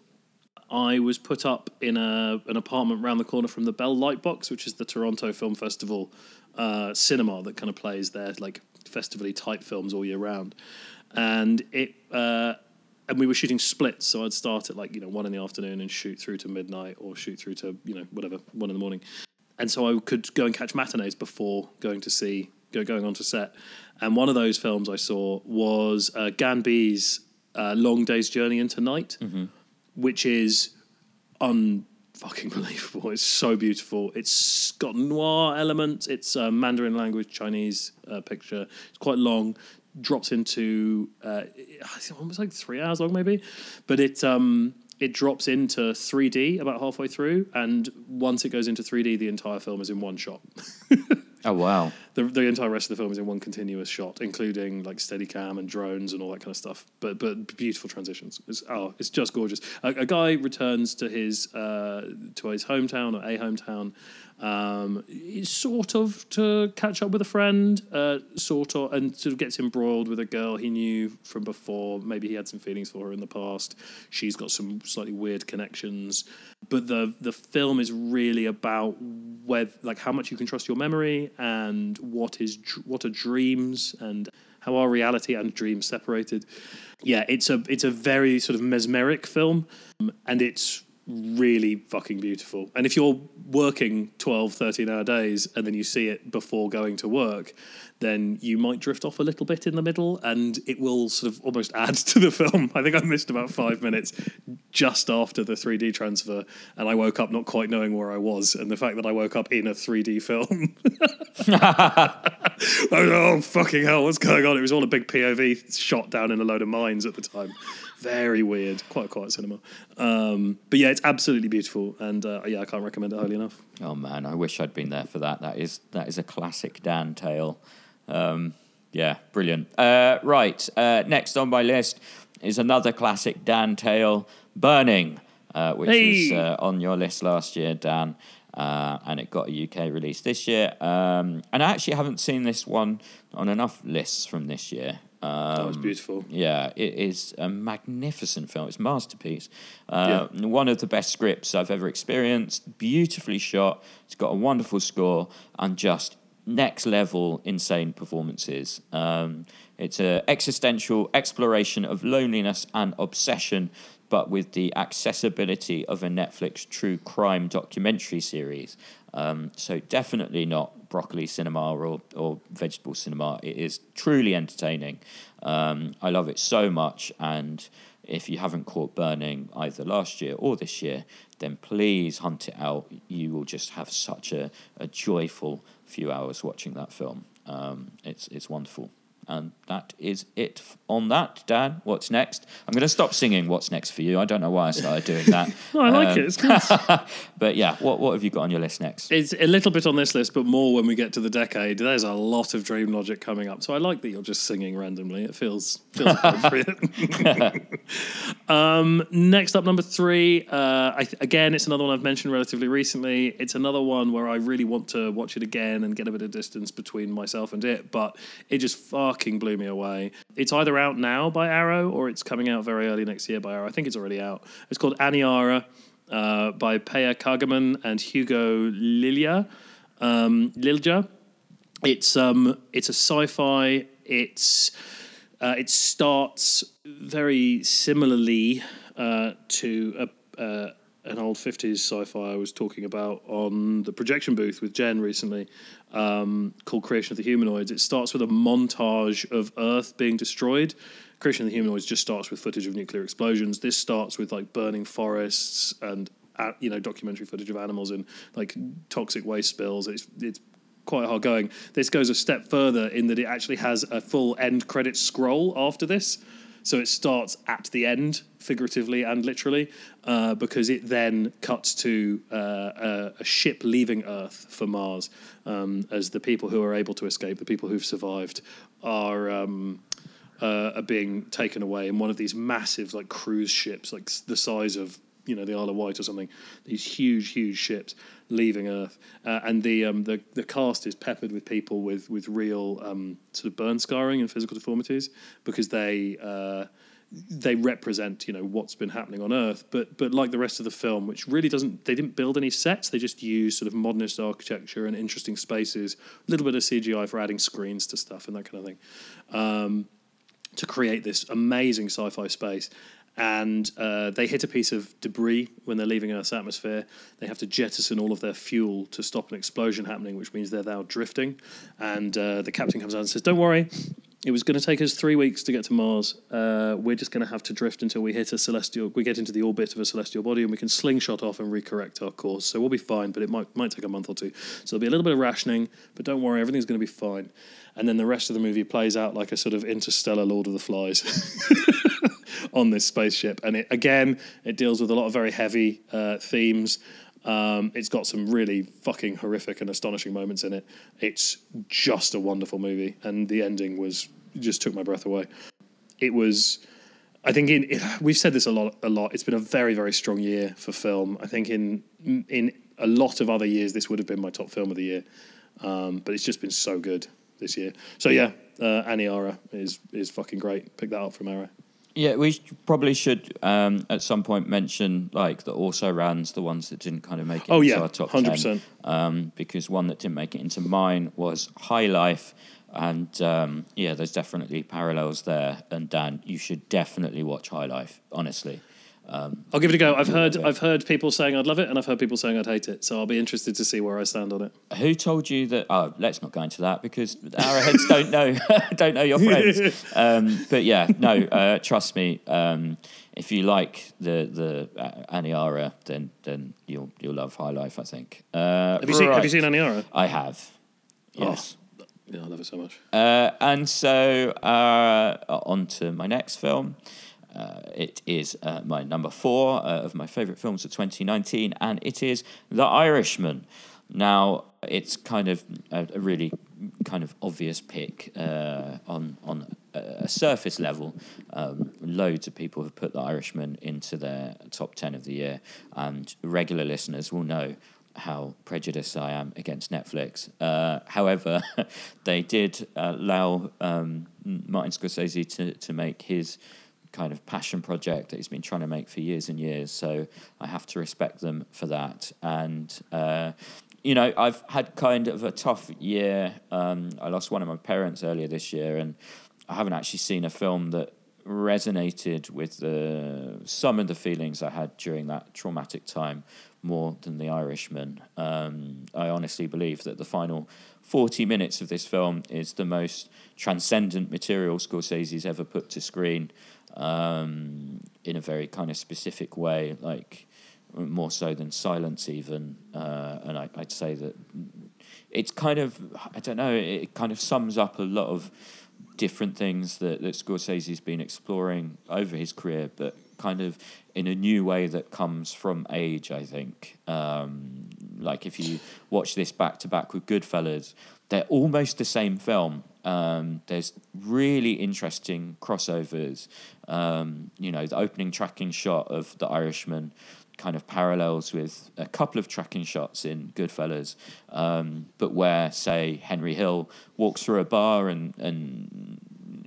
I was put up in a an apartment round the corner from the Bell Lightbox, which is the Toronto Film Festival uh, cinema that kind of plays their like festivally type films all year round, and it uh, and we were shooting splits, so I'd start at like you know one in the afternoon and shoot through to midnight, or shoot through to you know whatever one in the morning, and so I could go and catch matinees before going to see going onto set. And one of those films I saw was uh, Ganby's uh, Long Day's Journey into Night, which is unfucking believable. It's so beautiful. It's got noir elements. It's a Mandarin language Chinese uh, picture. It's quite long. Drops into uh, almost like three hours long, maybe, but it um it drops into 3D about halfway through, and once it goes into 3D, the entire film is in one shot. Oh, wow. the, the entire rest of the film is in one continuous shot, including like Steadicam and drones and all that kind of stuff. But but beautiful transitions. It's oh, it's just gorgeous. A, a guy returns to his uh, to his hometown or a hometown, um, sort of to catch up with a friend, uh, sort of, and sort of gets embroiled with a girl he knew from before. Maybe he had some feelings for her in the past. She's got some slightly weird connections, but the the film is really about whether like how much you can trust your memory and what is what are dreams and how are reality and dreams separated. Yeah, it's a it's a very sort of mesmeric film, and it's really fucking beautiful. And if you're working 12, 13 hour days and then you see it before going to work, then you might drift off a little bit in the middle and it will sort of almost add to the film. I think I missed about five minutes just after the 3D transfer and I woke up not quite knowing where I was. And the fact that I woke up in a 3D film. I was oh, fucking hell, what's going on? It was all a big POV shot down in a load of mines at the time. Very weird. Quite a quiet cinema. Um, but yeah, it's absolutely beautiful. And uh, yeah, I can't recommend it highly enough. Oh man, I wish I'd been there for that. That is that is a classic Dan tale. Um, yeah, brilliant. Uh, right, uh, next on my list is another classic Dan tale, Burning, uh, which Hey! was uh, on your list last year, Dan, uh, and it got a UK release this year. Um, and I actually haven't seen this one on enough lists from this year. That was beautiful. Yeah, it is a magnificent film. It's a masterpiece. Uh, One of the best scripts I've ever experienced. Beautifully shot. It's got a wonderful score and just next level insane performances. Um, it's an existential exploration of loneliness and obsession, but with the accessibility of a Netflix true crime documentary series. Um, so definitely not broccoli cinema or, or vegetable cinema. It is truly entertaining. Um, I love it so much, and if you haven't caught Burning either last year or this year, then please hunt it out. You will just have such a, a joyful few hours watching that film. Um, it's it's wonderful. And that is it on that. Dan, what's next? I'm going to stop singing What's Next for You. I don't know why I started doing that. No, I like Um, it. It's. But yeah, what, what have you got on your list next? It's a little bit on this list, but more when we get to the decade. There's a lot of Dream Logic coming up, so I like that you're just singing randomly. It feels feels appropriate. um, next up, number three. Uh, I th- again, it's another one I've mentioned relatively recently. It's another one where I really want to watch it again and get a bit of distance between myself and it, but it just fucking blew me away. It's either out now by Arrow or it's coming out very early next year by Arrow. I think it's already out. It's called Aniara uh, by Pella Kågerman and Hugo Lilia. Um, Lilja. It's um, it's a sci-fi. It's uh, it starts very similarly uh, to a, uh, an old fifties sci-fi I was talking about on the projection booth with Jen recently, um, called Creation of the Humanoids. It starts with a montage of Earth being destroyed. Creation of the Humanoids just starts with footage of nuclear explosions. This starts with like burning forests and uh, you know documentary footage of animals and like toxic waste spills. It's it's quite hard going. This goes a step further in that it actually has a full end credit scroll after this. So it starts at the end, figuratively and literally, uh, because it then cuts to uh, a, a ship leaving Earth for Mars um, as the people who are able to escape, the people who've survived, are. Um, uh, are being taken away in one of these massive like cruise ships, like the size of you know the Isle of Wight or something. These huge, huge ships leaving Earth, uh, and the um, the the cast is peppered with people with with real um, sort of burn scarring and physical deformities because they. Uh, they represent, you know, what's been happening on Earth, but but like the rest of the film, which really doesn't, they didn't build any sets. They just used sort of modernist architecture and interesting spaces, a little bit of CGI for adding screens to stuff and that kind of thing to create this amazing sci-fi space. And uh, they hit a piece of debris when they're leaving Earth's atmosphere. They have to jettison all of their fuel to stop an explosion happening, which means they're now drifting. And uh, the captain comes out and says, "Don't worry, it was going to take us three weeks to get to Mars. Uh, we're just going to have to drift until we hit a celestial. We get into the orbit of a celestial body, and we can slingshot off and recorrect our course. So we'll be fine, but it might might take a month or two. So there'll be a little bit of rationing, but don't worry, everything's going to be fine." And then the rest of the movie plays out like a sort of interstellar Lord of the Flies. on this spaceship. And it, again, it deals with a lot of very heavy uh, themes. Um, it's got some really fucking horrific and astonishing moments in it. It's just a wonderful movie, and the ending was just took my breath away. It was, I think, in we've said this a lot. A lot. It's been a very, very strong year for film. I think in in a lot of other years, this would have been my top film of the year, um, but it's just been so good this year. So yeah, uh, Aniara is is fucking great. Pick that up from Arrow. Yeah, we probably should um, at some point mention like the also rans, the ones that didn't kind of make it Oh, into yeah, our top 100%. 10. Um, because one that didn't make it into mine was High Life. And um, yeah, there's definitely parallels there. And Dan, you should definitely watch High Life, honestly. I'll give it a go. I've heard I've heard people saying I'd love it, and I've heard people saying I'd hate it. So I'll be interested to see where I stand on it. Who told you that? Oh, let's not go into that because arrowheads don't know don't know your friends. Um, but yeah, no, uh, trust me. Um, if you like the the uh, Aniara, then then you'll you'll love High Life. I think. Uh, Have you seen Have you seen Aniara? I have. Yes. Yeah, I love it so much. Uh, and so uh, on to my next film. Uh, it is uh, my number four uh, of my favourite films of 2019, and it is The Irishman. Now, it's kind of a, a really kind of obvious pick uh, on on a, surface level. Um, loads of people have put The Irishman into their top ten of the year, and regular listeners will know how prejudiced I am against Netflix. Uh, however, they did allow um, Martin Scorsese to, to make his kind of passion project that he's been trying to make for years and years. So I have to respect them for that. And, uh, you know, I've had kind of a tough year. Um, I lost one of my parents earlier this year, and I haven't actually seen a film that resonated with the, some of the feelings I had during that traumatic time more than The Irishman. Um, I honestly believe that the final 40 minutes of this film is the most transcendent material Scorsese's ever put to screen um, in a very kind of specific way, like more so than Silence, even. Uh, and I, I'd say that it's kind of, I don't know, it kind of sums up a lot of different things that, that Scorsese's been exploring over his career, but kind of in a new way that comes from age, I think. Um, like if you watch this back to back with Goodfellas, they're almost the same film. Um, there's really interesting crossovers. Um, you know, the opening tracking shot of The Irishman kind of parallels with a couple of tracking shots in Goodfellas, um, but where, say, Henry Hill walks through a bar and, and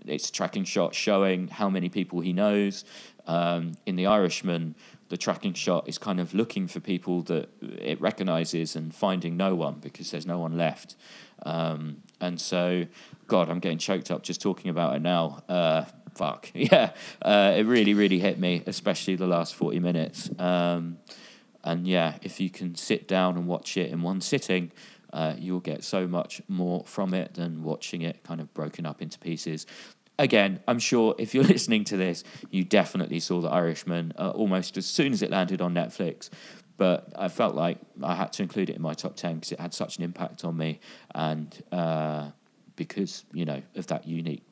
it's a tracking shot showing how many people he knows. Um, in The Irishman, the tracking shot is kind of looking for people that it recognizes and finding no one because there's no one left. Um, and so, God, I'm getting choked up just talking about it now. Uh, fuck. Yeah. Uh, it really, really hit me, especially the last 40 minutes. Um, and yeah, if you can sit down and watch it in one sitting, uh, you'll get so much more from it than watching it kind of broken up into pieces. Again, I'm sure if you're listening to this, you definitely saw The Irishman uh, almost as soon as it landed on Netflix. But I felt like I had to include it in my top 10 because it had such an impact on me and uh, because, you know, of that unique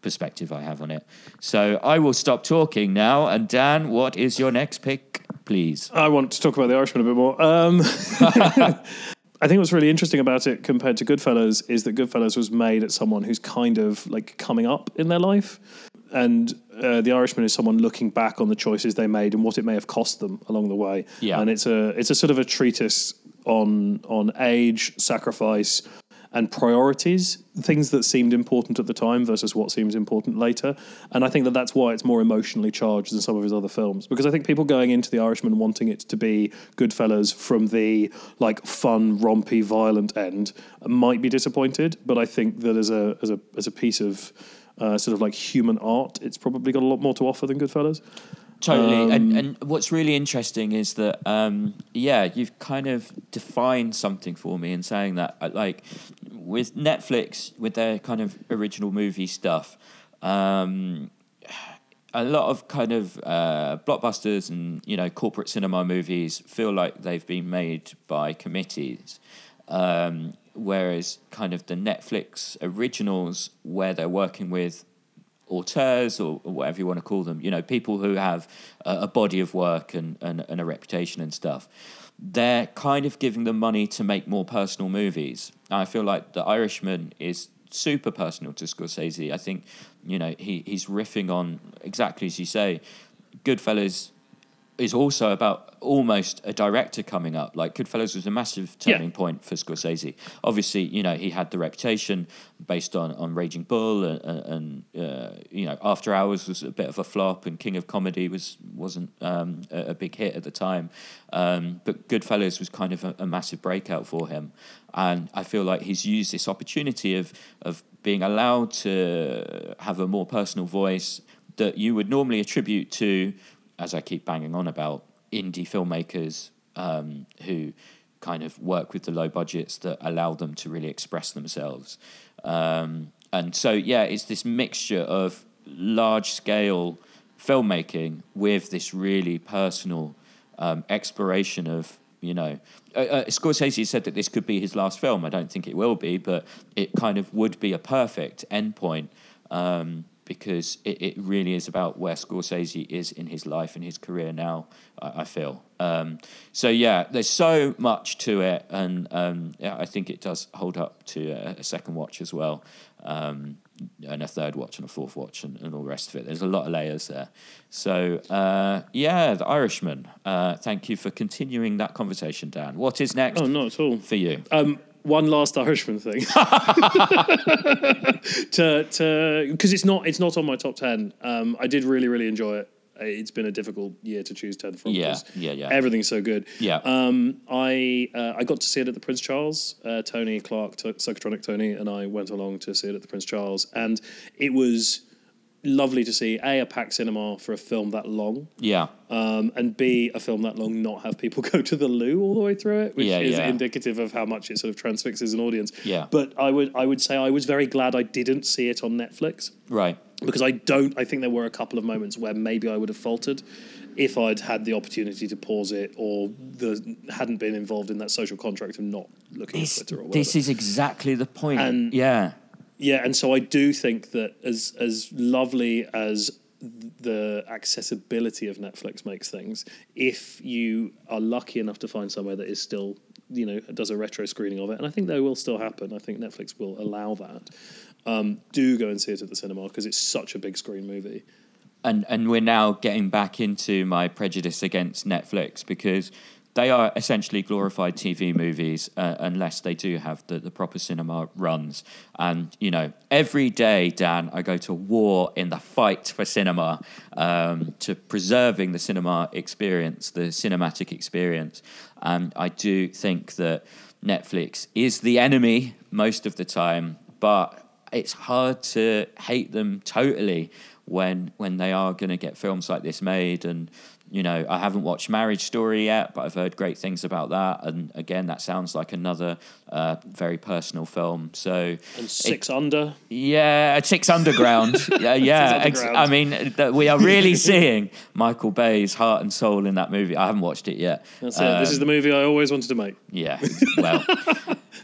perspective I have on it. So I will stop talking now. And Dan, what is your next pick, please? I want to talk about The Irishman a bit more. Um, I think what's really interesting about it compared to Goodfellas is that Goodfellas was made at someone who's kind of like coming up in their life. And uh, The Irishman is someone looking back on the choices they made and what it may have cost them along the way. Yeah. And it's a it's a sort of a treatise on on age, sacrifice, and priorities, things that seemed important at the time versus what seems important later. And I think that that's why it's more emotionally charged than some of his other films. Because I think people going into The Irishman wanting it to be Goodfellas from the like fun, rompy, violent end might be disappointed. But I think that as a as a as a piece of uh, sort of like human art, it's probably got a lot more to offer than Goodfellas. Totally. Um, and, and what's really interesting is that, um, yeah, you've kind of defined something for me in saying that. Uh, Like with Netflix, with their kind of original movie stuff, um, a lot of kind of uh, blockbusters and you know corporate cinema movies feel like they've been made by committees, um, whereas kind of the Netflix originals, where they're working with auteurs or, or whatever you want to call them, you know, people who have a, a body of work and, and, and a reputation and stuff, they're kind of giving them money to make more personal movies. I feel like The Irishman is super personal to Scorsese. I think, you know, he, he's riffing on exactly as you say. Goodfellas is also about almost a director coming up. Like Goodfellas was a massive Yeah. turning point for Scorsese. Obviously, you know he had the reputation based on, on Raging Bull, and, and uh, you know After Hours was a bit of a flop, and King of Comedy was wasn't um, a, a big hit at the time. Um, but Goodfellas was kind of a, a massive breakout for him, and I feel like he's used this opportunity of of being allowed to have a more personal voice that you would normally attribute to as I keep banging on about, indie filmmakers um, who kind of work with the low budgets that allow them to really express themselves. Um, and so, yeah, it's this mixture of large scale filmmaking with this really personal um, exploration of you know, uh, uh, Scorsese said that this could be his last film. I don't think it will be, but it kind of would be a perfect endpoint um, because it, it really is about where Scorsese is in his life and his career now. I, I feel um, so. Yeah, there's so much to it, and um, yeah, I think it does hold up to a, a second watch as well. Um, and a third watch and a fourth watch and, and all the rest of it. There's a lot of layers there. So uh, yeah, The Irishman. Uh, thank you for continuing that conversation, Dan. What is next Oh, not at all. for you? One last Irishman thing to to because it's not it's not on my top ten. Um, I did really really enjoy it. It's been a difficult year to choose ten from. Yeah, yeah, yeah. Everything's so good. Yeah. Um, I uh, I got to see it at the Prince Charles. Uh, Tony Clark, T- Psychotronic Tony, and I went along to see it at the Prince Charles, and it was lovely to see a a packed cinema for a film that long yeah, um, and B, a film that long not have people go to the loo all the way through it, which Yeah, is yeah. indicative of how much it sort of transfixes an audience. Yeah. But I would I would say I was very glad I didn't see it on Netflix right. because I don't. I think there were a couple of moments where maybe I would have faltered if I'd had the opportunity to pause it or the hadn't been involved in that social contract of not looking This, at Twitter or whatever. this is exactly the point. And- yeah, Yeah, and so I do think that as as lovely as the accessibility of Netflix makes things, if you are lucky enough to find somewhere that is still, you know, does a retro screening of it, and I think that will still happen. I think Netflix will allow that. Um, do go and see it at the cinema because it's such a big screen movie. and and we're now getting back into my prejudice against Netflix because they are essentially glorified TV movies uh, unless they do have the, the proper cinema runs. And you know, every day, Dan, I go to war in the fight for cinema, um, to preserving the cinema experience, the cinematic experience. And I do think that Netflix is the enemy most of the time, but it's hard to hate them totally when when they are going to get films like this made and you know I haven't watched Marriage Story yet but I've heard great things about that and again that sounds like another uh, very personal film so And Six Under, yeah Six Underground yeah yeah Underground. I mean th- we are really seeing Michael Bay's heart and soul in that movie I haven't watched it yet that's it. This is the movie I always wanted to make. yeah well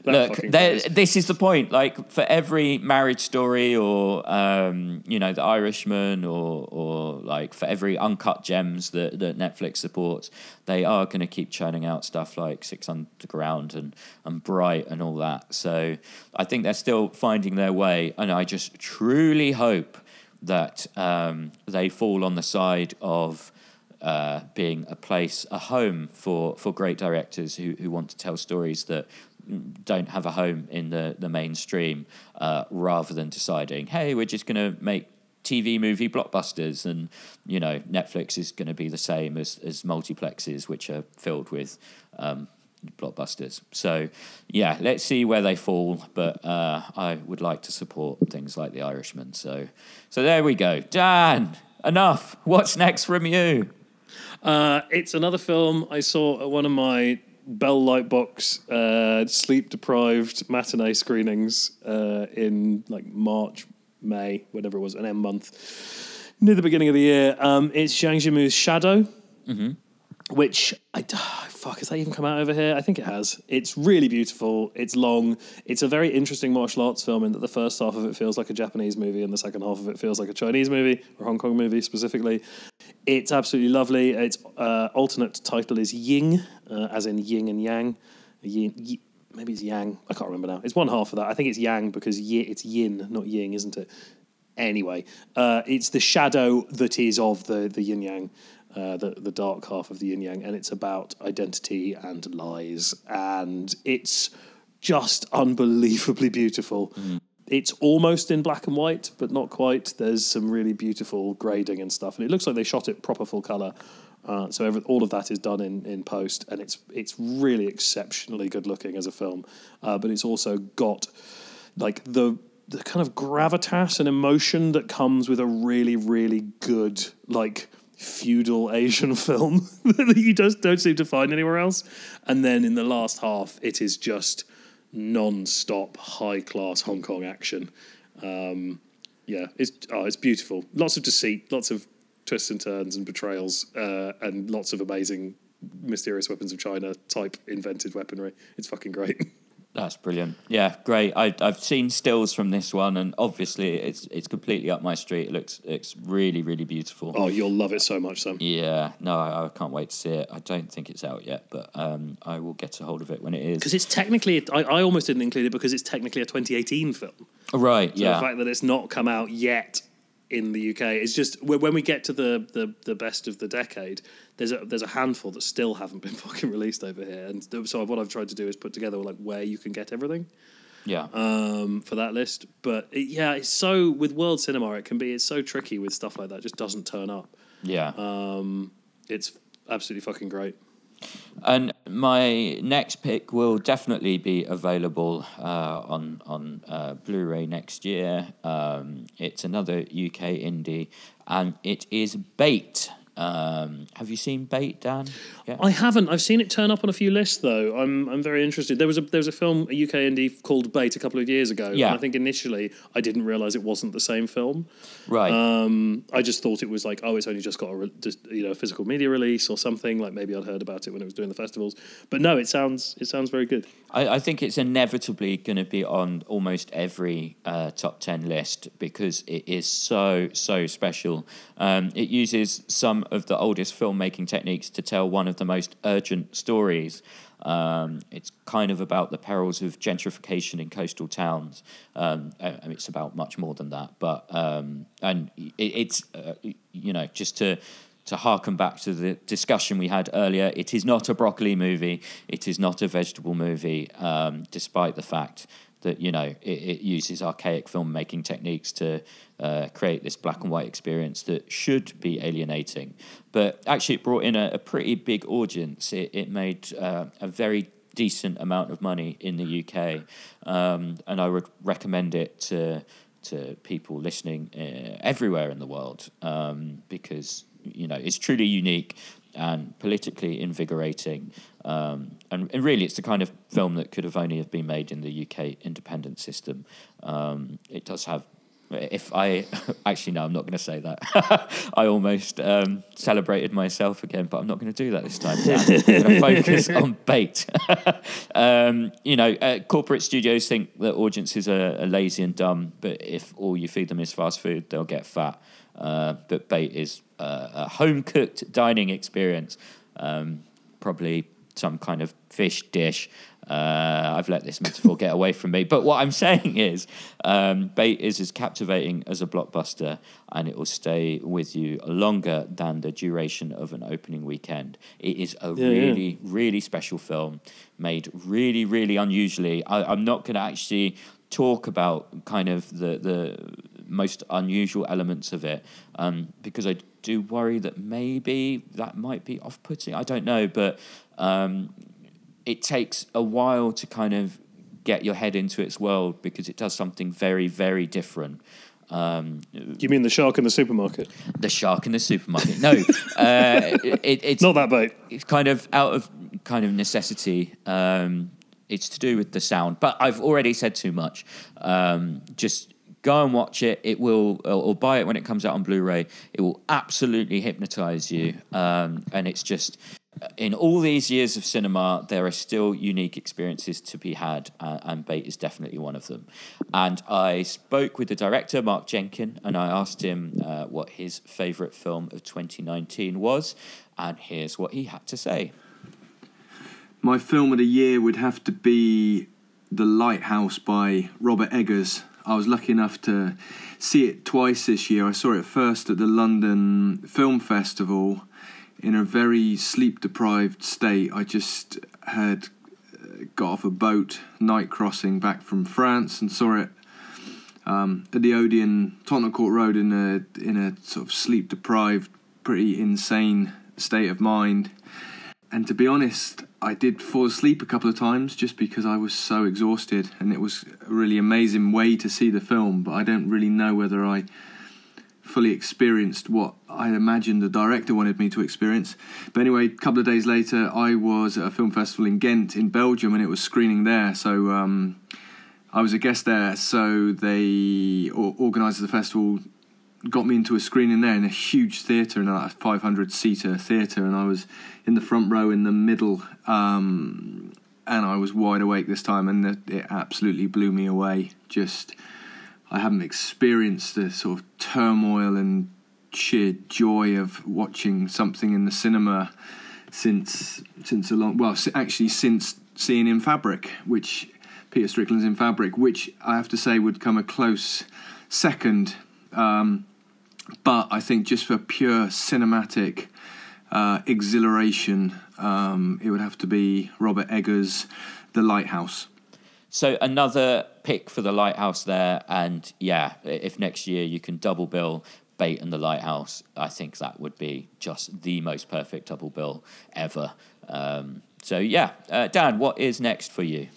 Look, fucking there, phrase. this is the point. Like for every marriage story, or um, you know, The Irishman, or or like for every uncut gems that, that Netflix supports, they are going to keep churning out stuff like Six Underground and and Bright and all that. So I think they're still finding their way, and I just truly hope that um, they fall on the side of uh, being a place, a home for, for great directors who, who want to tell stories that don't have a home in the, the mainstream, uh, rather than deciding, hey, we're just going to make TV movie blockbusters, and you know Netflix is going to be the same as as multiplexes, which are filled with um, blockbusters. So yeah, let's see where they fall. But uh, I would like to support things like The Irishman. So so there we go. Dan, enough. What's next from you? Uh, it's another film I saw at one of my Bell Lightbox uh, sleep deprived matinee screenings uh, in like March, May, whatever it was, an M month, near the beginning of the year. Um, it's Zhang Yimou's Shadow, which I fuck has that even come out over here? I think it has. It's really beautiful. It's long. It's a very interesting martial arts film in that the first half of it feels like a Japanese movie and the second half of it feels like a Chinese movie or Hong Kong movie specifically. It's absolutely lovely. Its uh, alternate title is Ying, uh, as in yin and yang. Yin, yi, maybe it's yang. I can't remember now. It's one half of that. I think it's yang because it's yin, not ying, isn't it? Anyway, uh, it's the shadow that is of the the yin yang, uh, the the dark half of the yin yang, and it's about identity and lies, and it's just unbelievably beautiful. It's almost in black and white, but not quite. There's some really beautiful grading and stuff, and it looks like they shot it proper full color. Uh, so every, all of that is done in, in post, and it's it's really exceptionally good looking as a film. Uh, but it's also got like the the kind of gravitas and emotion that comes with a really really good like feudal Asian film that you just don't seem to find anywhere else. And then in the last half, it is just non-stop high class Hong Kong action. Um, yeah, it's oh, it's beautiful. Lots of deceit, lots of twists and turns and betrayals, uh, and lots of amazing mysterious weapons of China type invented weaponry. It's fucking great. That's brilliant. Yeah, great. I, I've seen stills from this one, and obviously it's it's completely up my street. It looks it's really really beautiful. Oh, you'll love it so much, Sam. Yeah, no, I, I can't wait to see it. I don't think it's out yet, but um, I will get a hold of it when it is. Because it's technically, I, I almost didn't include it because it's technically a 2018 film. Right, So yeah. the fact that it's not come out yet in the UK It's just when we get to the, the, the best of the decade. There's a there's a handful that still haven't been fucking released over here, and so what I've tried to do is put together like where you can get everything yeah. um, for that list. But it, yeah, it's so with world cinema, it can be it's so tricky with stuff like that. It just doesn't turn up. yeah. Um, it's absolutely fucking great. And my next pick will definitely be available uh, on on uh, Blu-ray next year. Um, it's another UK indie, and it is Bait. Um, have you seen Bait, Dan? Yeah. I haven't. I've seen it turn up on a few lists though. I'm I'm very interested. There was a there was a film a UK indie called Bait a couple of years ago. Yeah. And I think initially I didn't realize it wasn't the same film. right. Um, I just thought it was like oh it's only just got a re- just, you know a physical media release or something. Like maybe I'd heard about it when it was doing the festivals. But no, it sounds it sounds very good. I, I think it's inevitably going to be on almost every uh, top 10 list because it is so, so special. Um, it uses some of the oldest filmmaking techniques to tell one of the most urgent stories. Um, it's kind of about the perils of gentrification in coastal towns. Um, mean, it's about much more than that, but um, and it, it's uh, you know just to to harken back to the discussion we had earlier, it is not a broccoli movie. It is not a vegetable movie, um, despite the fact that you know it, it uses archaic filmmaking techniques to uh, create this black and white experience that should be alienating. But actually, it brought in a, a pretty big audience. It, it made uh, a very decent amount of money in the UK, um, and I would recommend it to to people listening uh, everywhere in the world um, because you know it's truly unique and politically invigorating um, and, and really it's the kind of film that could have only have been made in the UK independent system um, it does have if I actually no, I'm not going to say that. I almost um, celebrated myself again, but I'm not going to do that this time. I'm going to focus on bait. um, you know, uh, corporate studios think that audiences are, are lazy and dumb, but if all you feed them is fast food, they'll get fat. Uh, but bait is uh, a home cooked dining experience, um, probably some kind of fish dish. Uh, I've let this metaphor get away from me. But what I'm saying is, um, Bait is as captivating as a blockbuster, and it will stay with you longer than the duration of an opening weekend. It is a Yeah, yeah. really, really special film, made really, really unusually. I, I'm not going to actually talk about kind of the the most unusual elements of it um, because I do worry that maybe that might be off putting. I don't know, but um, it takes a while to kind of get your head into its world because it does something very, very different. Um, You mean the shark in the supermarket? the shark in the supermarket. No, uh, it, it's Not that bait. it's kind of out of kind of necessity. Um, it's to do with the sound, but I've already said too much. Um, just go and watch it. It will, or, buy it when it comes out on Blu-ray. It will absolutely hypnotize you, um, and it's just. In all these years of cinema, there are still unique experiences to be had, uh, and Bait is definitely one of them. And I spoke with the director, Mark Jenkin, and I asked him uh, what his favourite film of 2019 was, and here's what he had to say. My film of the year would have to be The Lighthouse by Robert Eggers. I was lucky enough to see it twice this year. I saw it first at the London Film Festival in a very sleep deprived state. I just had uh, got off a boat night crossing back from France and saw it um, at the Odeon Tottenham Court Road in a in a sort of sleep deprived, pretty insane state of mind. And to be honest, I did fall asleep a couple of times just because I was so exhausted, and it was a really amazing way to see the film. But I don't really know whether I fully experienced what I imagined the director wanted me to experience. But anyway, a couple of days later, I was at a film festival in Ghent, in Belgium, and it was screening there. So um, I was a guest there. So they or- organised the festival got me into a screening there in a huge theatre, in a 500 seater theatre, and I was in the front row in the middle. Um, and I was wide awake this time, and it, it absolutely blew me away. Just I haven't experienced the sort of turmoil and sheer joy of watching something in the cinema since since a long well actually since seeing in Fabric, which Peter Strickland's in Fabric, which I have to say would come a close second. Um, but I think just for pure cinematic uh, exhilaration, um, it would have to be Robert Eggers' The Lighthouse. So another pick for the lighthouse there, and yeah, if next year you can double bill Bait and the Lighthouse, I think that would be just the most perfect double bill ever. Um, so yeah, uh, Dan, what is next for you?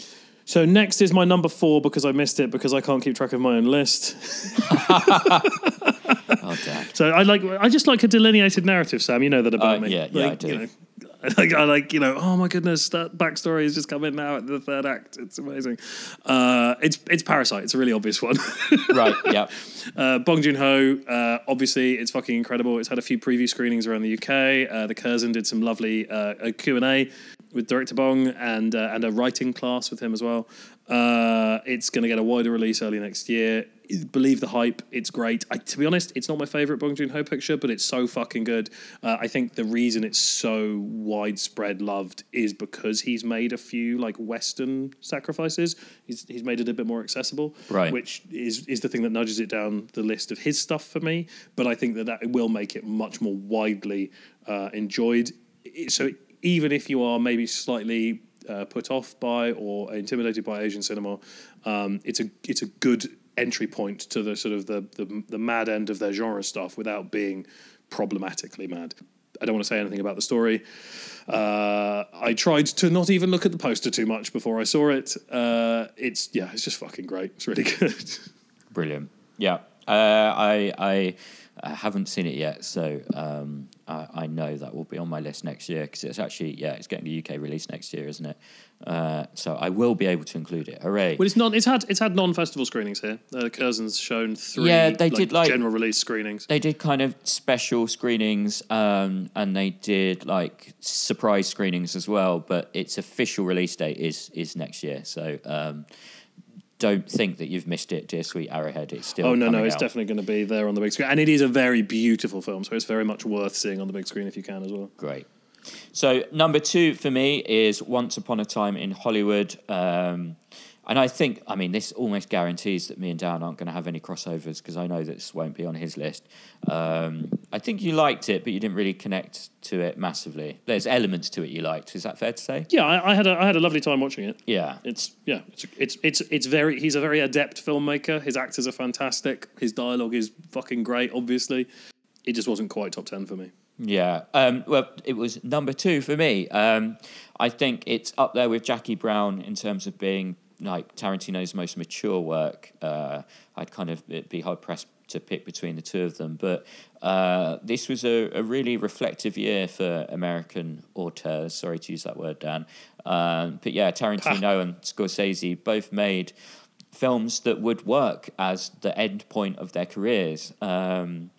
So next is my number four because I missed it because I can't keep track of my own list. Oh, Dan. So I like I just like a delineated narrative, Sam. You know that about Uh, me. yeah, yeah, I Like, do. You know, like I like you know. Oh my goodness, that backstory is just coming now at the third act. It's amazing. Uh, it's it's Parasite. It's a really obvious one. right, yeah. Uh, Bong Joon Ho, uh, obviously, it's fucking incredible. It's had a few preview screenings around the UK. Uh, the Curzon did some lovely uh, Q and A with director Bong and uh, and a writing class with him as well. Uh, it's going to get a wider release early next year. Believe the hype. It's great. I, to be honest, it's not my favorite Bong Joon Ho picture, but it's so fucking good. Uh, I think the reason it's so widespread loved is because he's made a few like Western sacrifices. He's he's made it a bit more accessible, Right. Which is is the thing that nudges it down the list of his stuff for me. But I think that that will make it much more widely uh, enjoyed. So even if you are maybe slightly uh, put off by or intimidated by Asian cinema, um, it's a it's a good entry point to the sort of the, the the mad end of their genre stuff without being problematically mad. I don't want to say anything about the story. Uh, I tried to not even look at the poster too much before I saw it. Uh, it's yeah, it's just fucking great. It's really good. Brilliant. Yeah. Uh, I I haven't seen it yet, so um, I, I know that will be on my list next year because it's actually yeah, it's getting the UK release next year, isn't it? Uh, so I will be able to include it. Hooray! Well, it's not. It's had it's had non-festival screenings here. Uh, Curzon's shown three. Yeah, they did, like- general release screenings. they did kind of special screenings um, and they did like surprise screenings as well but its official release date is is next year so um, don't think that you've missed it dear sweet arrowhead it's still Oh no, no, it's out. definitely going to be there on the big screen, and it is a very beautiful film, so it's very much worth seeing on the big screen if you can as well. great so number two for me is once upon a time in hollywood um, and I think, I mean, this almost guarantees that me and Dan aren't going to have any crossovers because I know that this won't be on his list. Um, I think you liked it, but you didn't really connect to it massively. There's elements to it you liked. Is that fair to say? Yeah, I, I had a I had a lovely time watching it. Yeah. It's yeah, it's it's it's it's very. He's a very adept filmmaker. His actors are fantastic. His dialogue is fucking great. Obviously, it just wasn't quite top ten for me. Yeah. Um, well, it was number two for me. Um, I think it's up there with Jackie Brown in terms of being like Tarantino's most mature work. Uh, I'd kind of be hard pressed to pick between the two of them, but uh, this was a, a really reflective year for American auteurs. Sorry to use that word, Dan. Um, but yeah, Tarantino and Scorsese both made films that would work as the end point of their careers. Um,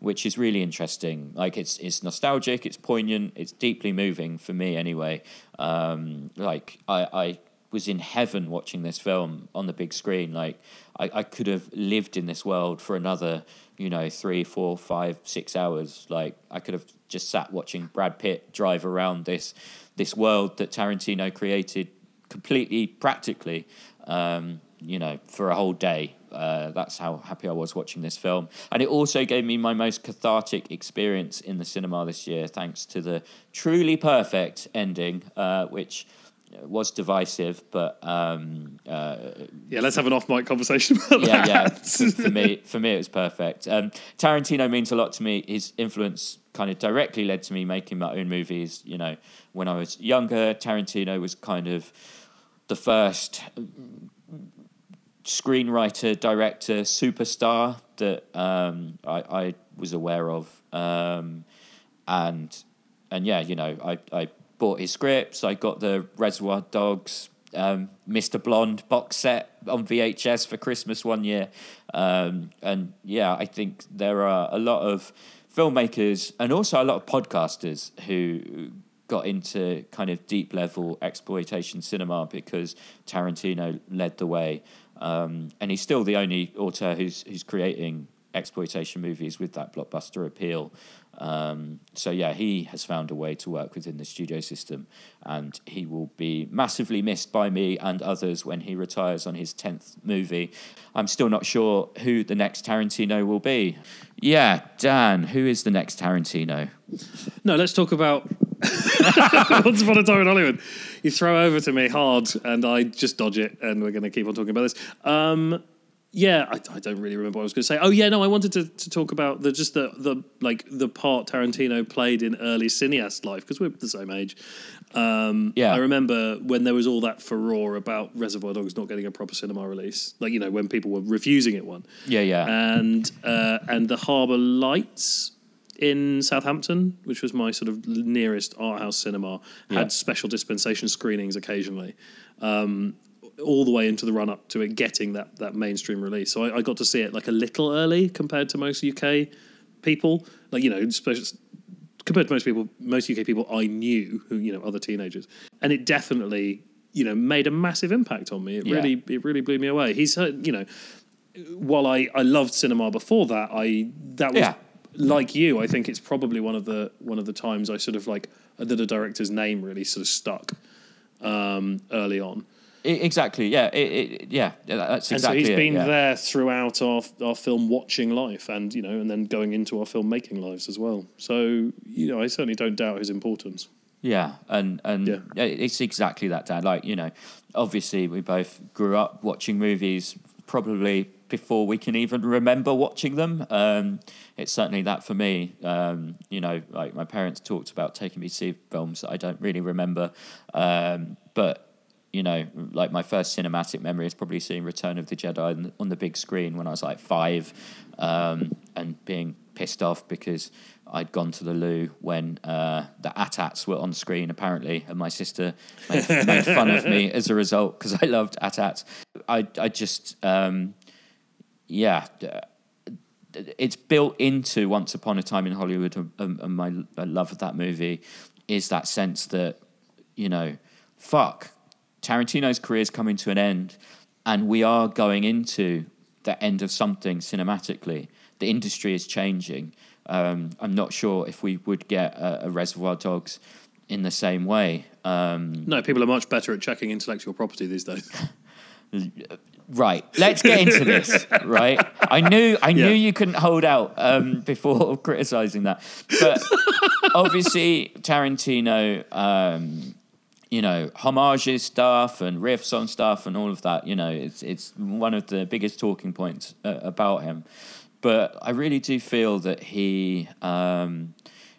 which is really interesting. Like it's it's nostalgic, it's poignant, it's deeply moving for me anyway. Um, like I, I was in heaven watching this film on the big screen. Like I, I could have lived in this world for another, you know, three, four, five, six hours. Like I could have just sat watching Brad Pitt drive around this this world that Tarantino created completely practically. Um, you know, for a whole day. Uh, that's how happy I was watching this film. And it also gave me my most cathartic experience in the cinema this year, thanks to the truly perfect ending, uh, which was divisive, but um, uh, Yeah, let's have an off-mic conversation about yeah, yeah. that. For, for me, for me, it was perfect. Um, Tarantino means a lot to me. His influence kind of directly led to me making my own movies. You know, when I was younger, Tarantino was kind of the first screenwriter, director, superstar that um, I, I was aware of, um, and and yeah, you know, I, I bought his scripts. I got the Reservoir Dogs, um, Mr. Blonde box set on VHS for Christmas one year, um, and yeah, I think there are a lot of filmmakers and also a lot of podcasters who got into kind of deep level exploitation cinema because Tarantino led the way, um, and he's still the only auteur who's who's creating exploitation movies with that blockbuster appeal. Um, so yeah, he has found a way to work within the studio system, and he will be massively missed by me and others when he retires on his tenth movie. I'm still not sure who the next Tarantino will be. Yeah, Dan, who is the next Tarantino? No, let's talk about Once Upon a Time in Hollywood. You throw over to me hard, and I just dodge it, and we're going to keep on talking about this. Um, yeah, I, I don't really remember what I was going to say. Oh yeah, no, I wanted to, to talk about the just the the like the part Tarantino played in early cineast life because we're the same age. Um, Yeah. I remember when there was all that furore about Reservoir Dogs not getting a proper cinema release, like you know when people were refusing it one. Yeah, yeah. and uh, and the Harbour Lights in Southampton, which was my sort of nearest art house cinema, had Yeah. special dispensation screenings occasionally, um, all the way into the run up to it getting that that mainstream release. So I, I got to see it like a little early compared to most UK people, like you know, compared to most people, most UK people I knew, who you know, other teenagers, and it definitely you know made a massive impact on me. It Yeah. really it really blew me away. He's uh, you know, while I I loved cinema before that, I that was Yeah. like you. I think it's probably one of the one of the times I sort of like that a director's name really sort of stuck um, early on. Exactly. Yeah. It, it, yeah. That's exactly. And so he's it, been yeah. there throughout our our film watching life, and you know, and then going into our film making lives as well. So you know, I certainly don't doubt his importance. Yeah, and and yeah, it's exactly that, Dan. Like you know, obviously we both grew up watching movies probably before we can even remember watching them. Um, it's certainly that for me. Um, you know, like my parents talked about taking me to see films that I don't really remember, um, but. You know, like my first cinematic memory is probably seeing Return of the Jedi on, the big screen when I was like five, um, and being pissed off because I'd gone to the loo when uh, the AT-ATs were on screen, apparently, and my sister made, made fun of me as a result because I loved AT-ATs. I, I just, um, yeah, uh, it's built into Once Upon a Time in Hollywood, and, and and my love of that movie is that sense that, you know, fuck, Tarantino's career is coming to an end, and we are going into the end of something cinematically. The industry is changing. Um, I'm not sure if we would get a, a Reservoir Dogs in the same way. Um, No, people are much better at checking intellectual property these days. right, let's get into this. Right, I knew I Yeah. knew you couldn't hold out um, before criticizing that, but obviously Tarantino. You know, homages stuff and riffs on stuff and all of that. You know, it's it's one of the biggest talking points uh, about him. But I really do feel that he, um,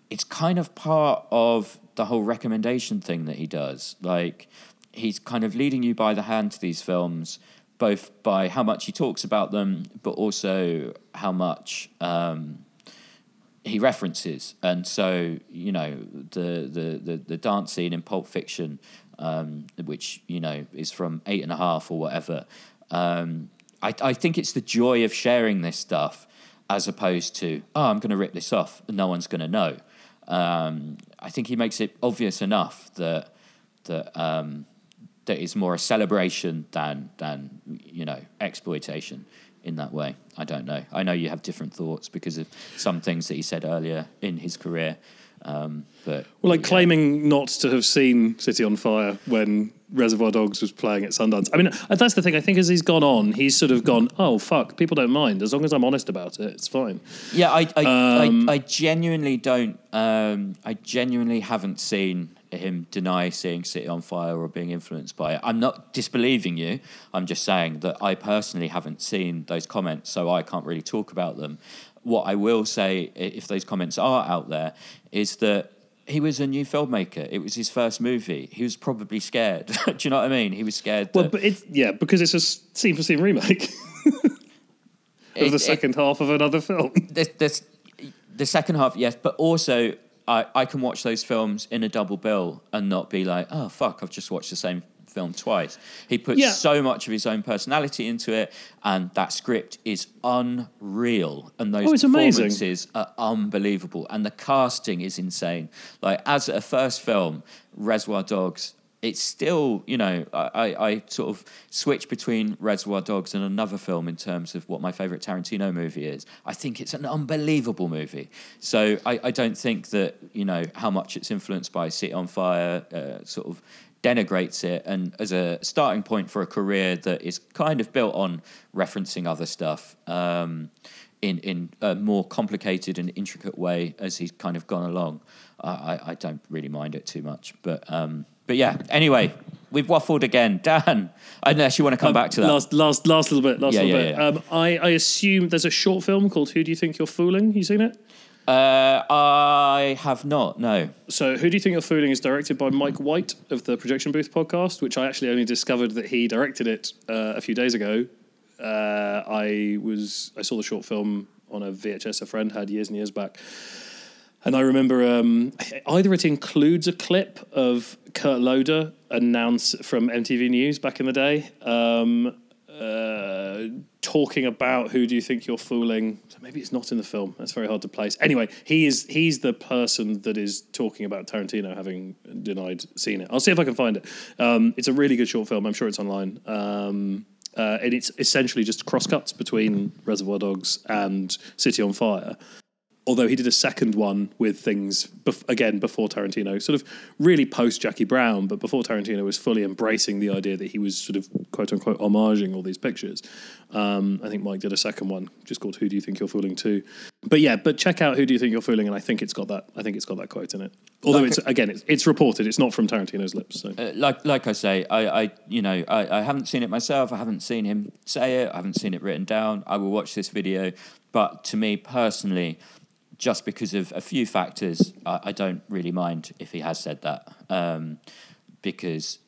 it's kind of part of the whole recommendation thing that he does. Like, he's kind of leading you by the hand to these films, both by how much he talks about them, but also how much. Um, he references, and so you know the the the, the dance scene in Pulp Fiction, um, which you know is from eight and a half or whatever. Um, I I think it's the joy of sharing this stuff, as opposed to oh I'm going to rip this off and no one's going to know. Um, I think he makes it obvious enough that that um, that it's more a celebration than than you know exploitation in that way. I don't know. I know you have different thoughts because of some things that he said earlier in his career. Um, but Well, like yeah. claiming not to have seen City on Fire when Reservoir Dogs was playing at Sundance. I mean, uh, that's the thing. I think as he's gone on, he's sort of gone, oh, fuck, people don't mind. As long as I'm honest about it, it's fine. Yeah, I I, Um, I, I genuinely don't. Um, I genuinely haven't seen him deny seeing City on Fire or being influenced by it. I'm not disbelieving you. I'm just saying that I personally haven't seen those comments, so I can't really talk about them. What I will say, if those comments are out there, is that he was a new filmmaker. It was his first movie. He was probably scared. Do you know what I mean? He was scared. Well, that but it's, yeah, because it's a scene for scene remake of it- the it- second half of another film. the, the second half, yes, but also I, I can watch those films in a double bill and not be like, oh fuck, I've just watched the same film twice. He puts Yeah. so much of his own personality into it, and that script is unreal. And those Oh, it's amazing. performances are unbelievable, and the casting is insane. Like as a first film, Reservoir Dogs. It's still, you know, I, I, sort of switch between Reservoir Dogs and another film in terms of what my favorite Tarantino movie is. I think it's an unbelievable movie. So I, I don't think that, you know, how much it's influenced by City on Fire uh, sort of denigrates it. And as a starting point for a career that is kind of built on referencing other stuff um, in, in a more complicated and intricate way as he's kind of gone along, I, I, I don't really mind it too much. But, um, but yeah, anyway, we've waffled again. Dan, unless you want to come back to that. Last, last, last little bit. Last Yeah, little yeah, bit. yeah. Um, I, I assume there's a short film called "Who Do You Think You're Fooling." You seen it? Uh, I have not, no. So, Who Do You Think You're Fooling is directed by Mike White of the Projection Booth podcast, which I actually only discovered that he directed it uh, a few days ago. Uh, I was I saw the short film on a VHS a friend had years and years back, and I remember um, either it includes a clip of Kurt Loder announce from MTV News back in the day. Um, uh, talking about who do you think you're fooling? So maybe it's not in the film. That's very hard to place. Anyway, he is he's the person that is talking about Tarantino having denied seeing it. I'll see if I can find it. Um, it's a really good short film. I'm sure it's online. Um, uh, and it's essentially just crosscuts between Reservoir Dogs and City on Fire although he did a second one with things bef- again before Tarantino, sort of really post Jackie Brown, but before Tarantino was fully embracing the idea that he was sort of quote unquote homaging all these pictures. Um, I think Mike did a second one just called "Who Do You Think You're Fooling?" too. But yeah, but check out "Who Do You Think You're Fooling?" and I think it's got that. I think it's got that quote in it. Although it's again, it's, it's reported. It's not from Tarantino's lips. So. Uh, like like I say, I, I you know I, I haven't seen it myself. I haven't seen him say it. I haven't seen it written down. I will watch this video, but to me personally, just because of a few factors, I, I don't really mind if he has said that um, because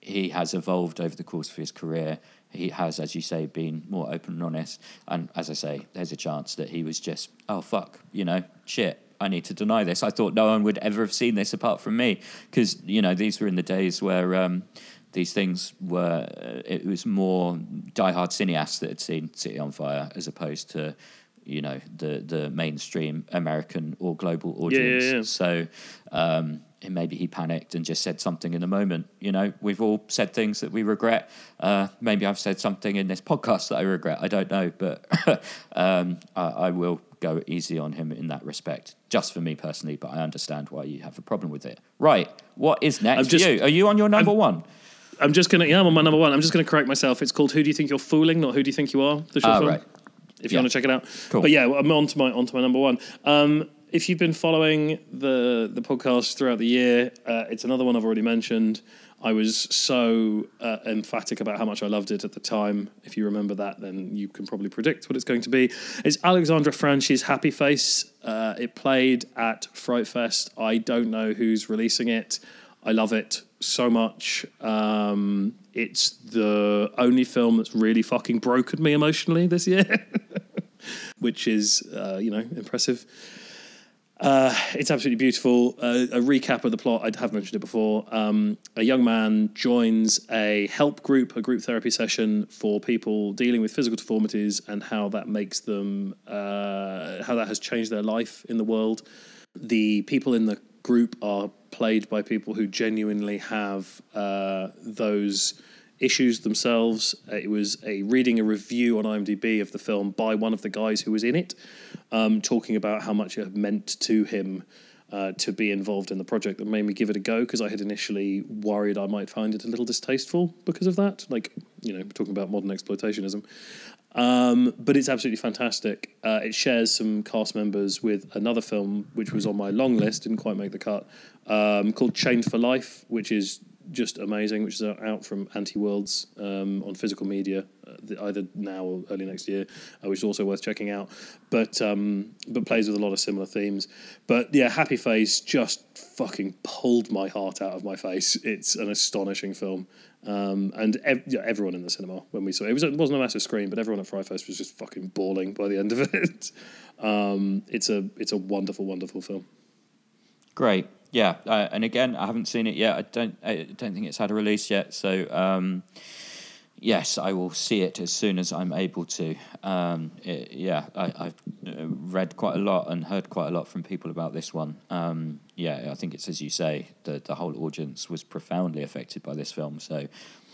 he has evolved over the course of his career. He has, as you say, been more open and honest. And as I say, there's a chance that he was just, oh fuck, you know, shit. I need to deny this. I thought no one would ever have seen this apart from me, because you know these were in the days where um, these things were. Uh, it was more diehard cineasts that had seen City on Fire as opposed to, you know, the the mainstream American or global audience. yeah, yeah. So um, maybe he panicked and just said something in the moment. You know, we've all said things that we regret. Uh, maybe I've said something in this podcast that I regret. I don't know, but um, I, I will go easy on him in that respect, just for me personally. But I understand why you have a problem with it. Right, what is next just- you? Are you on your number one? I'm just gonna yeah, I'm on my number one. I'm just gonna correct myself. It's called "Who Do You Think You're Fooling?" Not "Who Do You Think You Are." The short film. right. If you Yeah. want to check it out. Cool. But yeah, I'm on to my on to my number one. Um, if you've been following the the podcast throughout the year, uh, it's another one I've already mentioned. I was so uh, emphatic about how much I loved it at the time. If you remember that, then you can probably predict what it's going to be. It's Alexandre Franchi's Happy Face. Uh, it played at Fright Fest. I don't know who's releasing it. I love it so much. Um, it's the only film that's really fucking broken me emotionally this year, which is, uh, you know, impressive. Uh, it's absolutely beautiful. Uh, a recap of the plot, I have mentioned it before. Um, a young man joins a help group, a group therapy session for people dealing with physical deformities and how that makes them, uh, how that has changed their life in the world. The people in the group are played by people who genuinely have uh, those issues themselves. Uh, It was a reading a review on IMDb of the film by one of the guys who was in it, um, talking about how much it meant to him uh, to be involved in the project that made me give it a go because I had initially worried I might find it a little distasteful because of that. Like, you know, talking about modern exploitationism. Um, but it's absolutely fantastic. Uh, it shares some cast members with another film which was on my long list, didn't quite make the cut, um, called Chained for Life, which is just amazing, which is out from Anti Worlds um, on physical media, uh, the- either now or early next year, uh, which is also worth checking out. But um, but plays with a lot of similar themes. But yeah, Happy Face just fucking pulled my heart out of my face. It's an astonishing film. Um, and ev- yeah, everyone in the cinema when we saw it, it, was, it wasn't a massive screen, but everyone at Fright Fest was just fucking bawling by the end of it. um, it's a it's a wonderful, wonderful film. Great. Yeah, uh, and again, I haven't seen it yet. I don't. I don't think it's had a release yet. So um, yes, I will see it as soon as I'm able to. Um, it, yeah, I, I've uh, read quite a lot and heard quite a lot from people about this one. Um, yeah, I think it's as you say, the the whole audience was profoundly affected by this film. So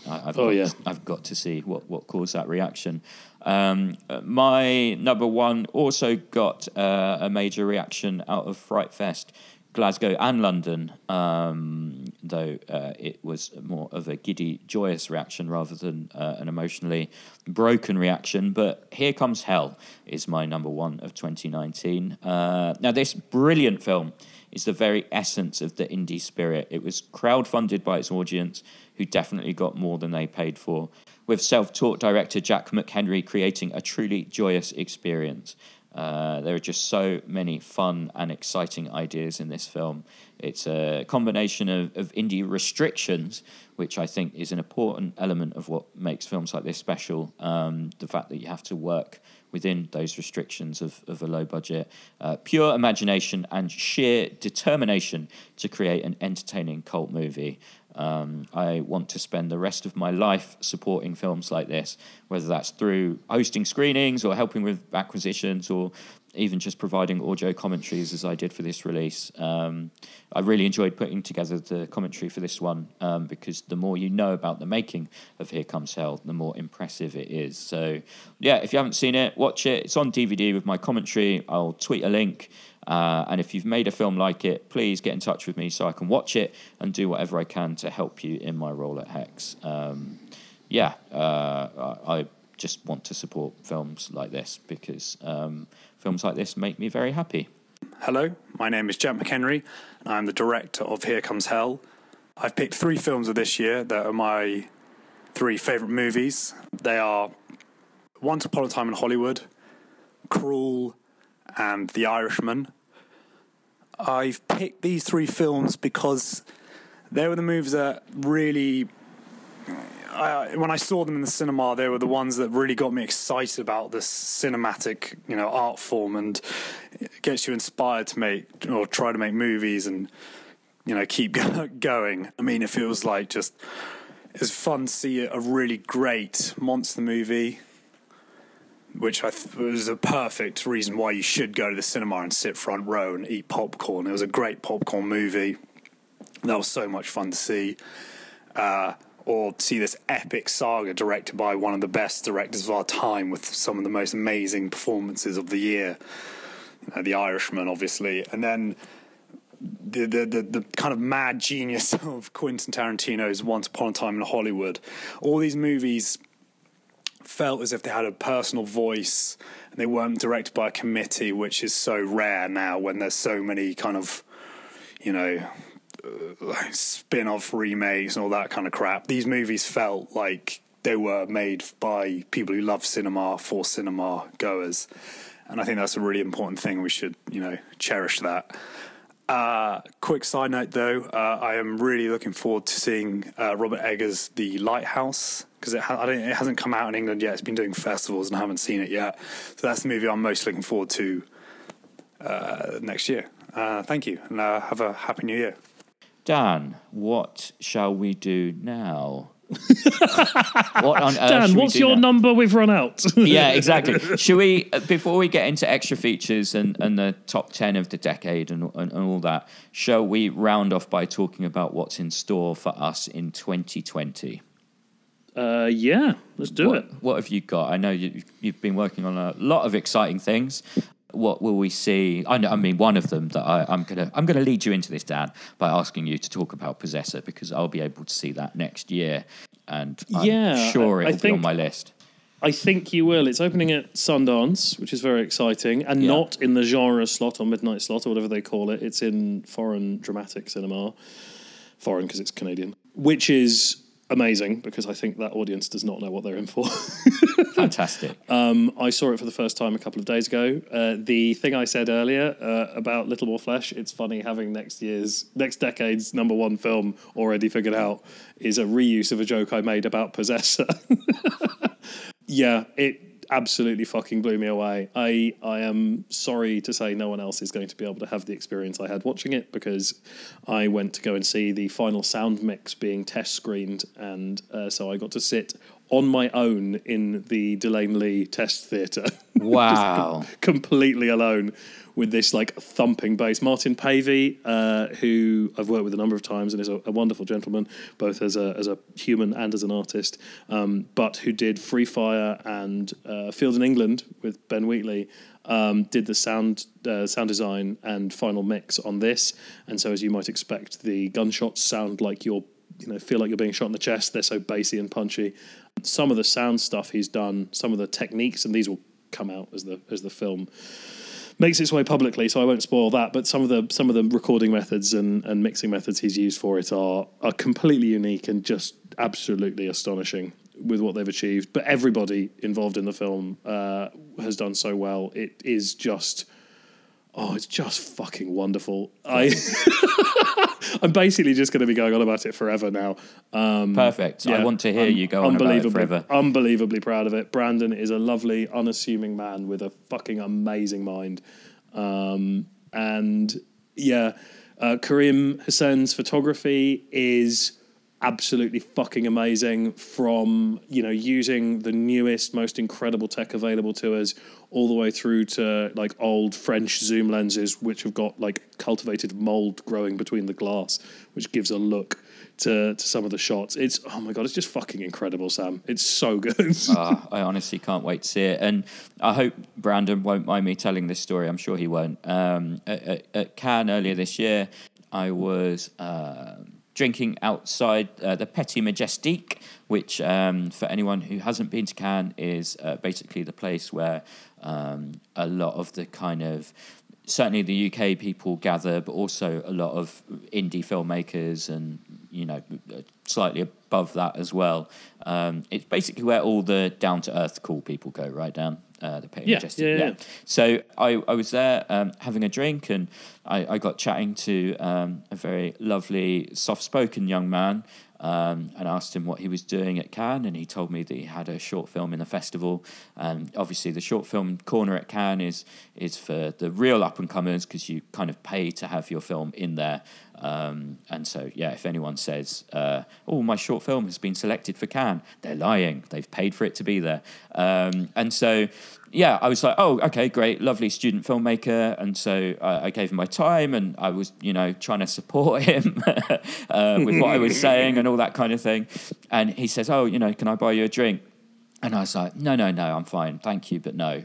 I, I've Oh, got, yeah. I've got to see what what caused that reaction. Um, my number one also got uh, a major reaction out of Fright Fest. Glasgow and London, um, though uh, it was more of a giddy, joyous reaction rather than uh, an emotionally broken reaction. But Here Comes Hell is my number one of 2019. Uh, now, this brilliant film is the very essence of the indie spirit. It was crowdfunded by its audience, who definitely got more than they paid for, with self taught director Jack McHenry creating a truly joyous experience. Uh, there are just so many fun and exciting ideas in this film. It's a combination of, of indie restrictions, which I think is an important element of what makes films like this special. Um, the fact that you have to work within those restrictions of, of a low budget, uh, pure imagination, and sheer determination to create an entertaining cult movie. Um, I want to spend the rest of my life supporting films like this, whether that's through hosting screenings or helping with acquisitions or even just providing audio commentaries as I did for this release. Um, I really enjoyed putting together the commentary for this one um, because the more you know about the making of Here Comes Hell, the more impressive it is. So, yeah, if you haven't seen it, watch it. It's on DVD with my commentary. I'll tweet a link. Uh, and if you've made a film like it, please get in touch with me so I can watch it and do whatever I can to help you in my role at Hex. Um, yeah, uh, I I just want to support films like this because um, films like this make me very happy. Hello, my name is Jack McHenry, and I'm the director of Here Comes Hell. I've picked three films of this year that are my three favourite movies. They are Once Upon a Time in Hollywood, Crawl, and The Irishman. I've picked these three films because they were the movies that really when I saw them in the cinema, they were the ones that really got me excited about this cinematic, you know, art form, and gets you inspired to make or try to make movies and you know keep going. I mean, it feels like just it's fun to see a really great monster movie, which I th- was a perfect reason why you should go to the cinema and sit front row and eat popcorn. It was a great popcorn movie. That was so much fun to see. Uh, or see this epic saga directed by one of the best directors of our time with some of the most amazing performances of the year. You know, the Irishman, obviously, and then the, the the the kind of mad genius of Quentin Tarantino's Once Upon a Time in Hollywood. All these movies felt as if they had a personal voice and they weren't directed by a committee, which is so rare now when there's so many kind of you know like spin-off remakes and all that kind of crap. These movies felt like they were made by people who love cinema for cinema goers, and I think that's a really important thing. We should, you know, cherish that. Uh, quick side note, though, uh, I am really looking forward to seeing uh, Robert Eggers' The Lighthouse because it, ha- it hasn't come out in England yet. It's been doing festivals and I haven't seen it yet. So that's the movie I'm most looking forward to uh, next year. Uh, thank you, and uh, have a happy new year. Dan, what shall we do now? what on earth Dan, should we what's do your now? number we've run out? yeah, exactly. Should we, uh, before we get into extra features and, and the top 10 of the decade and, and, and all that, shall we round off by talking about what's in store for us in 2020? Uh, yeah, let's do what, it. What have you got? I know you, you've been working on a lot of exciting things. What will we see? I, know, I mean, one of them that I, I'm gonna I'm gonna lead you into this, Dan, by asking you to talk about Possessor because I'll be able to see that next year, and I'm Yeah, sure I- it I will be on my list. I think you will. It's opening at Sundance, which is very exciting, and Yeah. not in the genre slot or midnight slot or whatever they call it. It's in foreign dramatic cinema, foreign because it's Canadian, which is amazing because I think that audience does not know what they're in for. Fantastic. Um, I saw it for the first time a couple of days ago. Uh, the thing I said earlier uh, about Little More Flesh, it's funny having next year's, next decade's number one film already figured out is a reuse of a joke I made about Possessor. yeah, it. Absolutely fucking blew me away. I I am sorry to say no one else is going to be able to have the experience I had watching it because I went to go and see the final sound mix being test screened, and uh, so I got to sit on my own in the De Lane Lea test theatre. Wow. completely alone with this like thumping bass. Martin Pavey, uh, who I've worked with a number of times and is a, a wonderful gentleman, both as a as a human and as an artist, um, but who did Free Fire and uh, Field in England with Ben Wheatley. Um, did the sound uh, sound design and final mix on this, and so as you might expect, the gunshots sound like you're you know feel like you're being shot in the chest. They're so bassy and punchy. Some of the sound stuff he's done, some of the techniques, and these will come out as the as the film makes its way publicly, so I won't spoil that. But some of the some of the recording methods and, and mixing methods he's used for it are are completely unique and just absolutely astonishing with what they've achieved. But everybody involved in the film uh, has done so well. It is just oh, it's just fucking wonderful. I I'm basically just going to be going on about it forever now. Um, Perfect. I want to hear I'm you go on about it forever. Unbelievably proud of it. Brandon is a lovely, unassuming man with a fucking amazing mind. Um, and yeah, uh, Karim Hussain's photography is absolutely fucking amazing from you know using the newest most incredible tech available to us all the way through to like old french zoom lenses which have got like cultivated mold growing between the glass which gives a look to, to some of the shots it's oh my god it's just fucking incredible sam it's so good Ah, I honestly can't wait to see it, and I hope Brandon won't mind me telling this story. I'm sure he won't. Um, at, at, at Cannes earlier this year, I was um drinking outside uh, the Petit Majestic, which, um, for anyone who hasn't been to Cannes, is uh, basically the place where um, a lot of the kind of certainly the UK people gather, but also a lot of indie filmmakers and you know slightly above that as well. Um, it's basically where all the down to earth cool people go, right down uh, the Petit Yeah, Majestic. yeah, yeah. So I, I was there um, having a drink and I, I got chatting to um, a very lovely, soft spoken young man um, and asked him what he was doing at Cannes. And he told me that he had a short film in the festival. And obviously, the short film corner at Cannes is, is for the real up and comers because you kind of pay to have your film in there. Um, and so, yeah, if anyone says, uh, "Oh, my short film has been selected for Cannes," they're lying. They've paid for it to be there. Um, and so, yeah, I was like, "Oh, okay, great, lovely student filmmaker." And so I, I gave him my time, and I was, you know, trying to support him uh, with what I was saying and all that kind of thing. And he says, "Oh, you know, can I buy you a drink?" And I was like, no, no, no, I'm fine. Thank you, but no.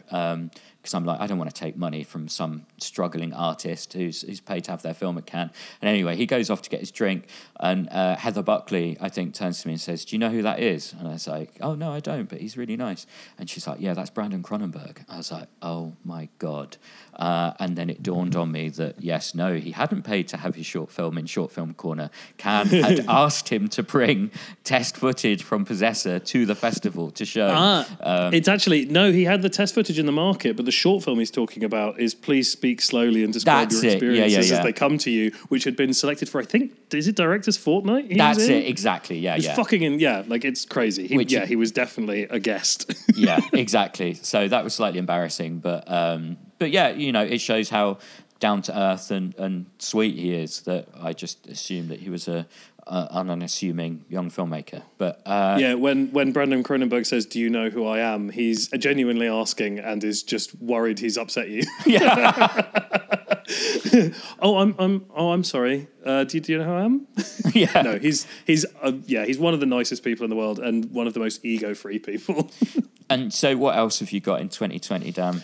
Because I'm like, I don't want to take money from some struggling artist who's, who's paid to have their film at Cannes. And anyway, he goes off to get his drink. And uh, Heather Buckley, I think, turns to me and says, Do you know who that is? And I was like, Oh, no, I don't, but he's really nice. And she's like, Yeah, that's Brandon Cronenberg. I was like, Oh my God. Uh, and then it dawned on me that, yes, no, he hadn't paid to have his short film in Short Film Corner. Cannes had asked him to bring test footage from Possessor to the festival to show. Ah, Um, it's actually no. He had the test footage in the market, but the short film he's talking about is "Please speak slowly and describe That's your it. Yeah, yeah, experiences yeah. as they come to you," which had been selected for I think is it Directors Fortnight? he That's it, exactly. Yeah, yeah. fucking in, yeah, like it's crazy. He, Which- yeah, he was definitely a guest. yeah, exactly. So that was slightly embarrassing, but um, but yeah, you know, it shows how down to earth and, and sweet he is. That I just assumed that he was a, an unassuming young filmmaker. But uh, yeah, when when Brandon Cronenberg says, "Do you know who I am?" He's genuinely asking and is just worried he's upset you. yeah. oh, I'm I'm oh I'm sorry. Uh, do, you, do you know who I am? yeah, no, he's he's uh, yeah he's one of the nicest people in the world and one of the most ego free people. And so, what else have you got in 2020, Dan?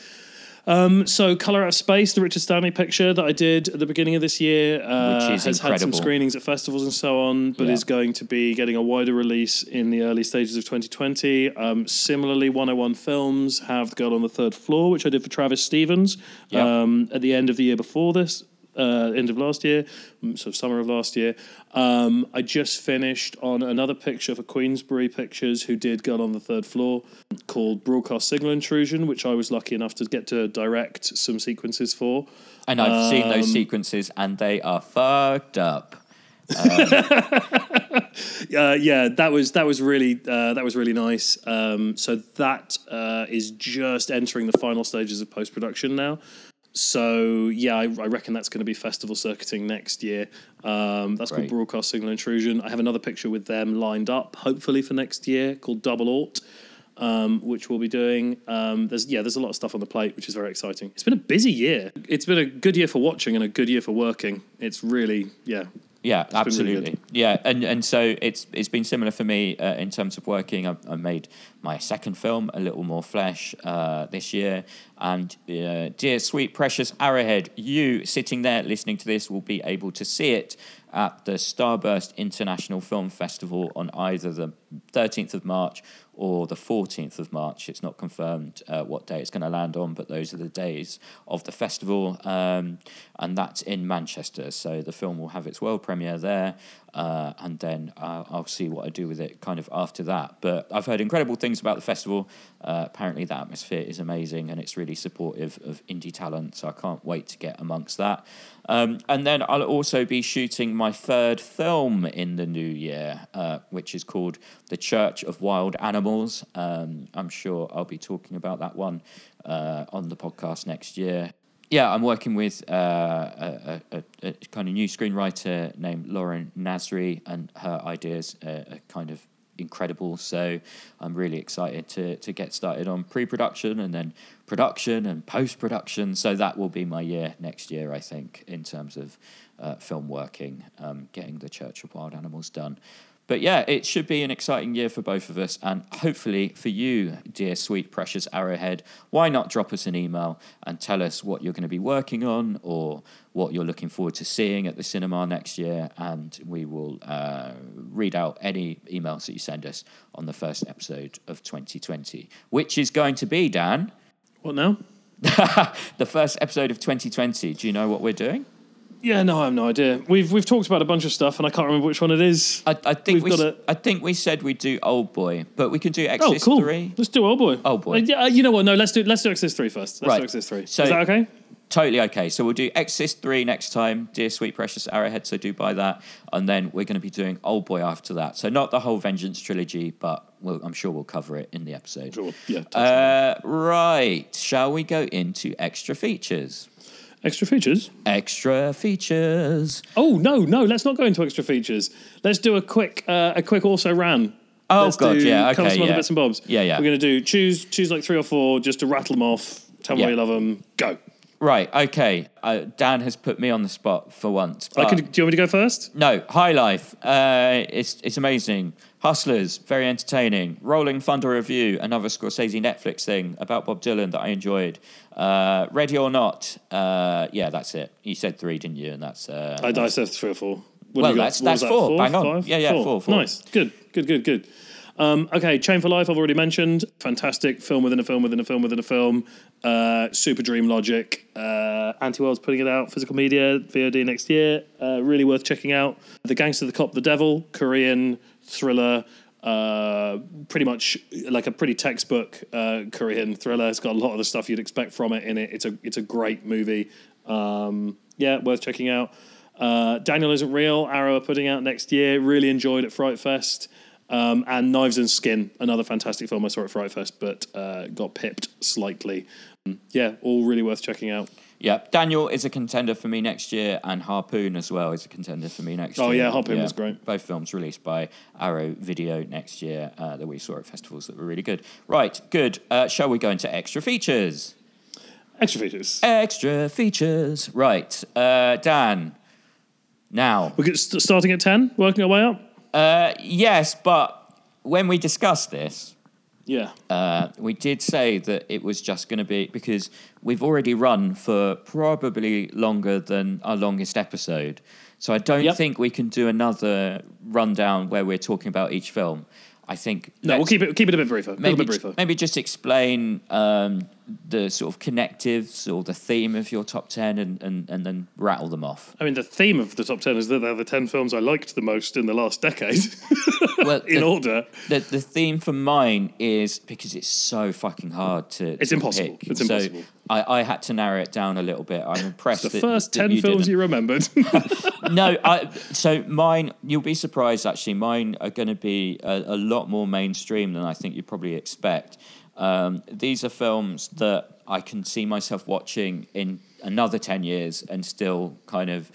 Um, so, Color Out of Space, the Richard Stanley picture that I did at the beginning of this year, uh, Which is has had some screenings at festivals and so on, but Yeah. is going to be getting a wider release in the early stages of 2020. Um, similarly, 101 Films have The Girl on the Third Floor, which I did for Travis Stevens Yeah. um, at the end of the year before this. Uh, end of last year, mm, sort of summer of last year. Um, I just finished on another picture for Queensbury Pictures, who did Girl on the Third Floor, called Broadcast Signal Intrusion, which I was lucky enough to get to direct some sequences for. And I've seen those Um, sequences, and they are fucked up. uh, yeah, that was that was really uh, that was really nice. Um, so that uh, is just entering the final stages of post production now. So yeah, I, I reckon that's going to be festival circuiting next year. Um, that's Great. called Broadcast Signal Intrusion. I have another picture with them lined up, hopefully for next year, called Double Alt. Um, which we'll be doing. Um, there's yeah, there's a lot of stuff on the plate, which is very exciting. It's been a busy year. It's been a good year for watching and a good year for working. It's really yeah, Yeah, really absolutely. good. yeah, and and so it's it's been similar for me uh, in terms of working. I, I made my second film, a little more flesh, uh, this year, and uh, dear sweet precious Arrowhead, you sitting there listening to this will be able to see it at the Starburst International Film Festival on either the thirteenth of March or the 14th of March. It's not confirmed uh, what day it's going to land on, but those are the days of the festival. Um, and that's in Manchester. So the film will have its world premiere there. Uh, and then uh, I'll see what I do with it kind of after that. But I've heard incredible things about the festival. Uh, apparently, the atmosphere is amazing and it's really supportive of indie talent. So I can't wait to get amongst that. Um, and then I'll also be shooting my third film in the new year, uh, which is called The Church of Wild Animals. Um, I'm sure I'll be talking about that one uh, on the podcast next year. Yeah, I'm working with uh, a, a, a, kind of new screenwriter named Lauren Nasri, and her ideas are kind of incredible. So I'm really excited to to get started on pre-production and then production and post-production. So that will be my year next year, I think, in terms of uh, film working, um, getting the Church of Wild Animals done. But yeah, it should be an exciting year for both of us, and hopefully for you, dear sweet precious Arrowhead. Why not drop us an email and tell us what you're going to be working on or what you're looking forward to seeing at the cinema next year, and we will uh, read out any emails that you send us on the first episode of 2020, which is going to be Dan. what now? the first episode of 2020. Do you know what we're doing? Yeah, no, I have no idea. We've we've talked about a bunch of stuff, and I can't remember which one it is. I, I think We've we. got s- a- I think we said we'd do Old Boy, but we can do Oh, cool. three. Let's do Old Boy. Old Boy. Uh, yeah, uh, you know what? No, let's do let's do Exorcist three first. Let's Right. do Exorcist three. So- is that okay? Totally okay. So we'll do Exorcist 3 next time, Dear Sweet Precious Arrowhead, so do buy that. And then we're going to be doing Old Boy after that. So not the whole Vengeance trilogy, but we'll, I'm sure we'll cover it in the episode. Sure. Yeah. Uh, right. Shall we go into extra features? Extra features. Extra features. Oh no, no. Let's not go into extra features. Let's do a quick uh, a quick also ran. Oh, Let's God, do yeah, okay, some other yeah. bits and bobs. Yeah, yeah. We're gonna do choose choose like three or four just to rattle them off. Tell me Yeah. why you love them. Go. Right, okay. Uh, Dan has put me on the spot for once. I could, do you want me to go first? No, High Life. Uh, it's it's amazing. Hustlers, very entertaining. Rolling Thunder Revue, another Scorsese Netflix thing about Bob Dylan that I enjoyed. Uh, Ready or Not. Uh, yeah, that's it. You said three, didn't you? And that's uh, I, I said three or four. What Well, that's- that's that, four. Bang on. Five? Yeah, yeah, four, four. Nice. Good. Good. Good. Good. Um, okay, Chain for Life. I've already mentioned. Fantastic film within a film within a film within a film. Uh, super Dream Logic. Uh, Antiworld's putting it out. Physical media VOD next year. Uh, really worth checking out. The Gangster, the Cop, the Devil. Korean thriller. Uh, pretty much like a pretty textbook uh, Korean thriller. It's got a lot of the stuff you'd expect from it in it. It's a it's a great movie. Um, yeah, worth checking out. Uh, Daniel isn't real. Arrow are putting out next year. Really enjoyed at Fright Fest. Um, and Knives and Skin, another fantastic film I saw at Fright Fest, but uh, got pipped slightly. Um, yeah, all really worth checking out. Yeah. Daniel is a contender for me next year, and Harpoon as well is a contender for me next Oh, year. Oh yeah, Harpoon was great. Both films released by Arrow Video next year uh, that we saw at festivals that were really good. Right, good. Uh, shall we go into extra features? Extra features. Extra features. Right, uh, Dan. Now, We're st- starting at 10, working our way up? uh, yes, but when we discussed this, Yeah. uh, we did say that it was just going to be because we've already run for probably longer than our longest episode. So I don't Yep. think we can do another rundown where we're talking about each film. I think no, we'll keep it keep it a bit briefer. A maybe little bit briefer. maybe just explain um, the sort of connectives or the theme of your top ten and, and, and then rattle them off. I mean, the theme of the top 10 is that they're the 10 films I liked the most in the last decade, Well, in the, order. The, the theme for mine is because it's so fucking hard to. It's to impossible. pick. It's so impossible. I, I had to narrow it down a little bit. I'm impressed. The that- first that 10 you films didn't. you remembered. no, I, so mine, you'll be surprised actually. Mine are going to be a, a lot more mainstream than I think you probably expect. Um, these are films that I can see myself watching in another 10 years and still kind of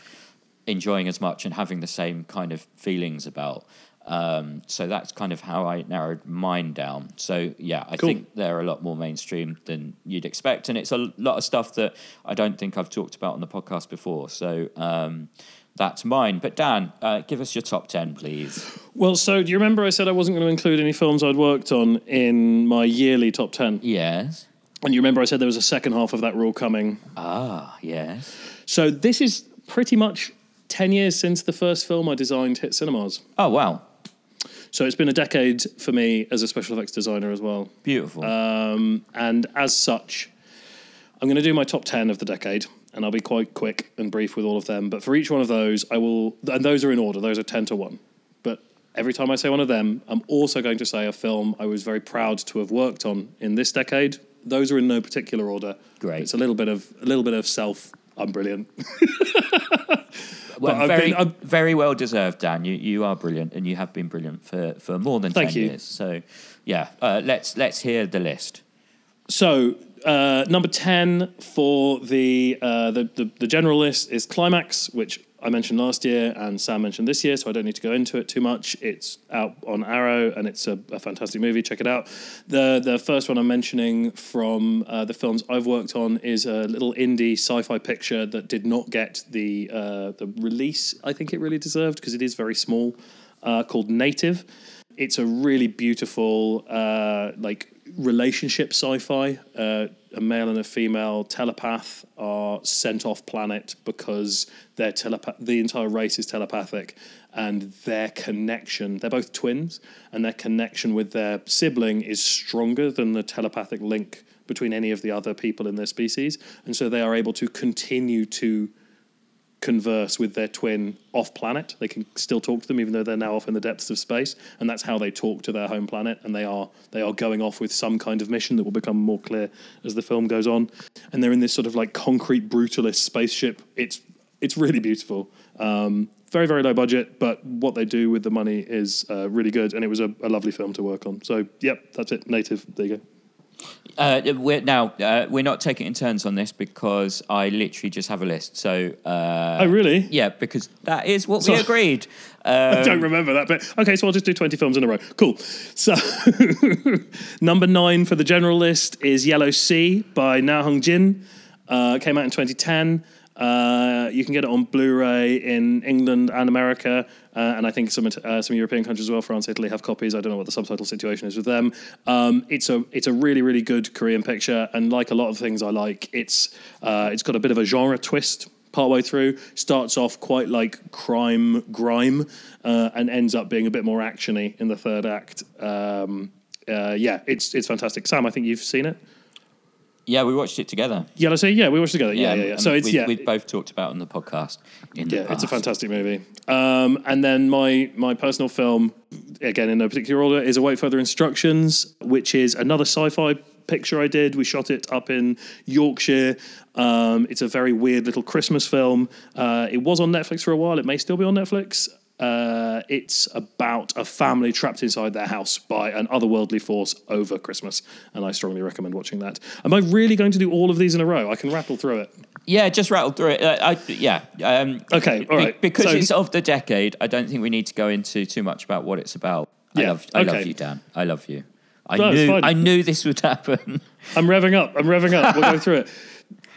enjoying as much and having the same kind of feelings about. Um, so that's kind of how I narrowed mine down. So yeah, I Cool. think they're a lot more mainstream than you'd expect, and it's a lot of stuff that I don't think I've talked about on the podcast before. So um, that's mine. But Dan, uh, give us your top ten, please. well, so do you remember I said I wasn't going to include any films I'd worked on in my yearly top 10? Yes. And you remember I said there was a second half of that rule coming. Ah, yes. So this is pretty much 10 years since the first film I designed hit cinemas. Oh wow, So it's been a decade for me as a special effects designer as well. beautiful. Um, and as such, I'm going to do my top 10 of the decade, and I'll be quite quick and brief with all of them. But for each one of those, I will, and those are in order, those are 10 to 1. But every time I say one of them, I'm also going to say a film I was very proud to have worked on in this decade. Those are in no particular order. Great. It's a little bit of a little bit of self. I'm brilliant. well, very, been- very well deserved, Dan. You you are brilliant, and you have been brilliant for, for more than Thank ten you. years. So, yeah, uh, let's let's hear the list. So uh, number ten for the, uh, the the the general list is Climax, which I mentioned last year and Sam mentioned this year, so I don't need to go into it too much. It's out on Arrow and it's a, a fantastic movie. Check it out. The the first one I'm mentioning from uh, the films I've worked on is a little indie sci-fi picture that did not get the uh, the release I think it really deserved because it is very small. Uh, called Native. It's a really beautiful uh, like relationship sci-fi. Uh, a male and a female telepath are sent off planet because their telepath the entire race is telepathic and their connection they're both twins and their connection with their sibling is stronger than the telepathic link between any of the other people in their species and so they are able to continue to converse with their twin off planet. They can still talk to them even though they're now off in the depths of space, and that's how they talk to their home planet. And they are they are going off with some kind of mission that will become more clear as the film goes on. And they're in this sort of like concrete brutalist spaceship. It's it's really beautiful. Um, very very low budget, but what they do with the money is uh, really good, and it was a, a lovely film to work on. So yep, that's it. Native. There you go. Uh, we're, now uh, we're not taking it in turns on this because I literally just have a list. So uh, oh really? yeah, because that is what we So- agreed. I Um, don't remember that bit. Okay, so I'll just do 20 films in a row. Cool. So, number nine for the general list is Yellow Sea by Na Hong Jin. Uh, came out in 2010. Uh, you can get it on Blu-ray in England and America, uh, and I think some uh, some European countries as well. France, Italy have copies. I don't know what the subtitle situation is with them. Um, it's a it's a really really good Korean picture, and like a lot of things I like, it's uh, it's got a bit of a genre twist partway through starts off quite like crime grime uh, and ends up being a bit more actiony in the third act um, uh, yeah it's it's fantastic sam i think you've seen it yeah, we watched it together. yellow sea yeah we watched it together yeah yeah yeah, and so it's we've, yeah we've both talked about it on the podcast. In the yeah, it's a fantastic movie. Um, and then my my personal film, again in no particular order, is Await Further Instructions, which is another sci-fi picture I did. We shot it up in Yorkshire. Um, it's a very weird little Christmas film. Uh, it was on Netflix for a while. It may still be on Netflix. Uh, it's about a family trapped inside their house by an otherworldly force over Christmas, and I strongly recommend watching that. Am I really going to do all of these in a row? I can rattle through it. Yeah, just rattle through it. Uh, I, yeah. Um, Okay, all right. because So- it's of the decade, I don't think we need to go into too much about what it's about. I Yeah, love, I love you, Dan. I love you. I No, knew. I knew this would happen. I'm revving up. I'm revving up. We'll go through it.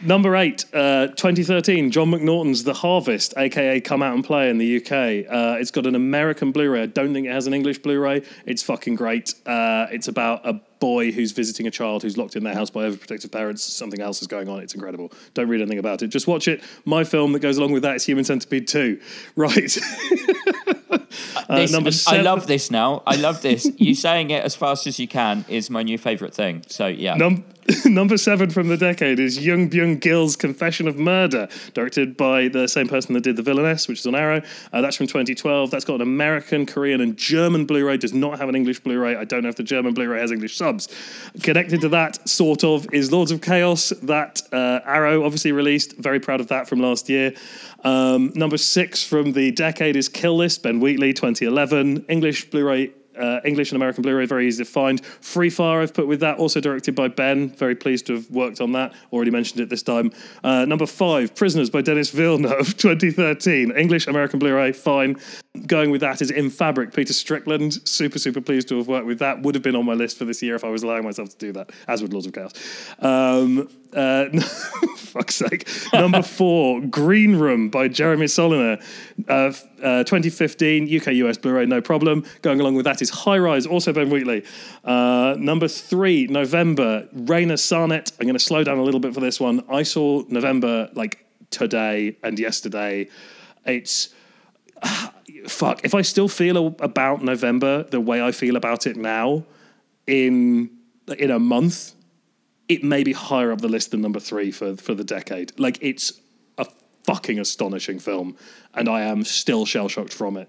Number eight, uh, 2013, John McNaughton's The Harvest, aka Come Out and Play in the UK. Uh, it's got an American Blu ray. I don't think it has an English Blu ray. It's fucking great. Uh, it's about a boy who's visiting a child who's locked in their house by overprotective parents. Something else is going on. It's incredible. Don't read anything about it. Just watch it. My film that goes along with that is Human Centipede 2. Right. Uh, This- number I love this now. I love this. you saying it as fast as you can is my new favourite thing. So yeah, Num- Number seven from the decade is Jung Byung Gil's Confession of Murder, directed by the same person that did The Villainess, which is on Arrow. Uh, that's from 2012. That's got an American, Korean, and German Blu ray. Does not have an English Blu ray. I don't know if the German Blu ray has English subs. Connected to that, sort of, is Lords of Chaos, that uh, Arrow obviously released. Very proud of that from last year. Um, number six from the decade is Kill List, Ben Wheatley, 2011. English Blu ray uh, English and American Blu-ray, very easy to find. Free Fire, I've put with that, also directed by Ben. Very pleased to have worked on that. Already mentioned it this time. Uh, number five, Prisoners by Denis Villeneuve, 2013. English, American Blu-ray, fine. Going with that is In Fabric, Peter Strickland. Super, super pleased to have worked with that. Would have been on my list for this year if I was allowing myself to do that, as would Lords of Chaos. Um, uh, fuck's sake. Number four, Green Room by Jeremy Saulnier. Uh, uh, 2015, UK US Blu ray, no problem. Going along with that is High Rise, also Ben Wheatley. Uh, number three, November, Rainer Sarnet. I'm going to slow down a little bit for this one. I saw November like today and yesterday. It's. fuck. If I still feel about November the way I feel about it now, in in a month, it may be higher up the list than number three for for the decade. Like it's a fucking astonishing film, and I am still shell shocked from it.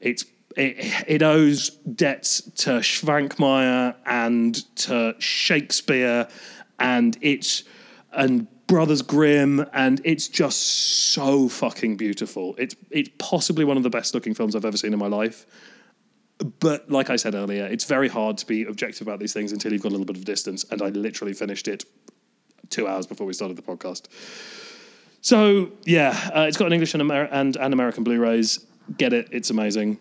It's it, it owes debts to Švankmajer and to Shakespeare, and it's and Brothers Grimm, and it's just so fucking beautiful. It's it's possibly one of the best looking films I've ever seen in my life. But like I said earlier, it's very hard to be objective about these things until you've got a little bit of distance. And I literally finished it two hours before we started the podcast. So yeah, uh, it's got an English and, Amer- and, and American Blu-rays. Get it? It's amazing.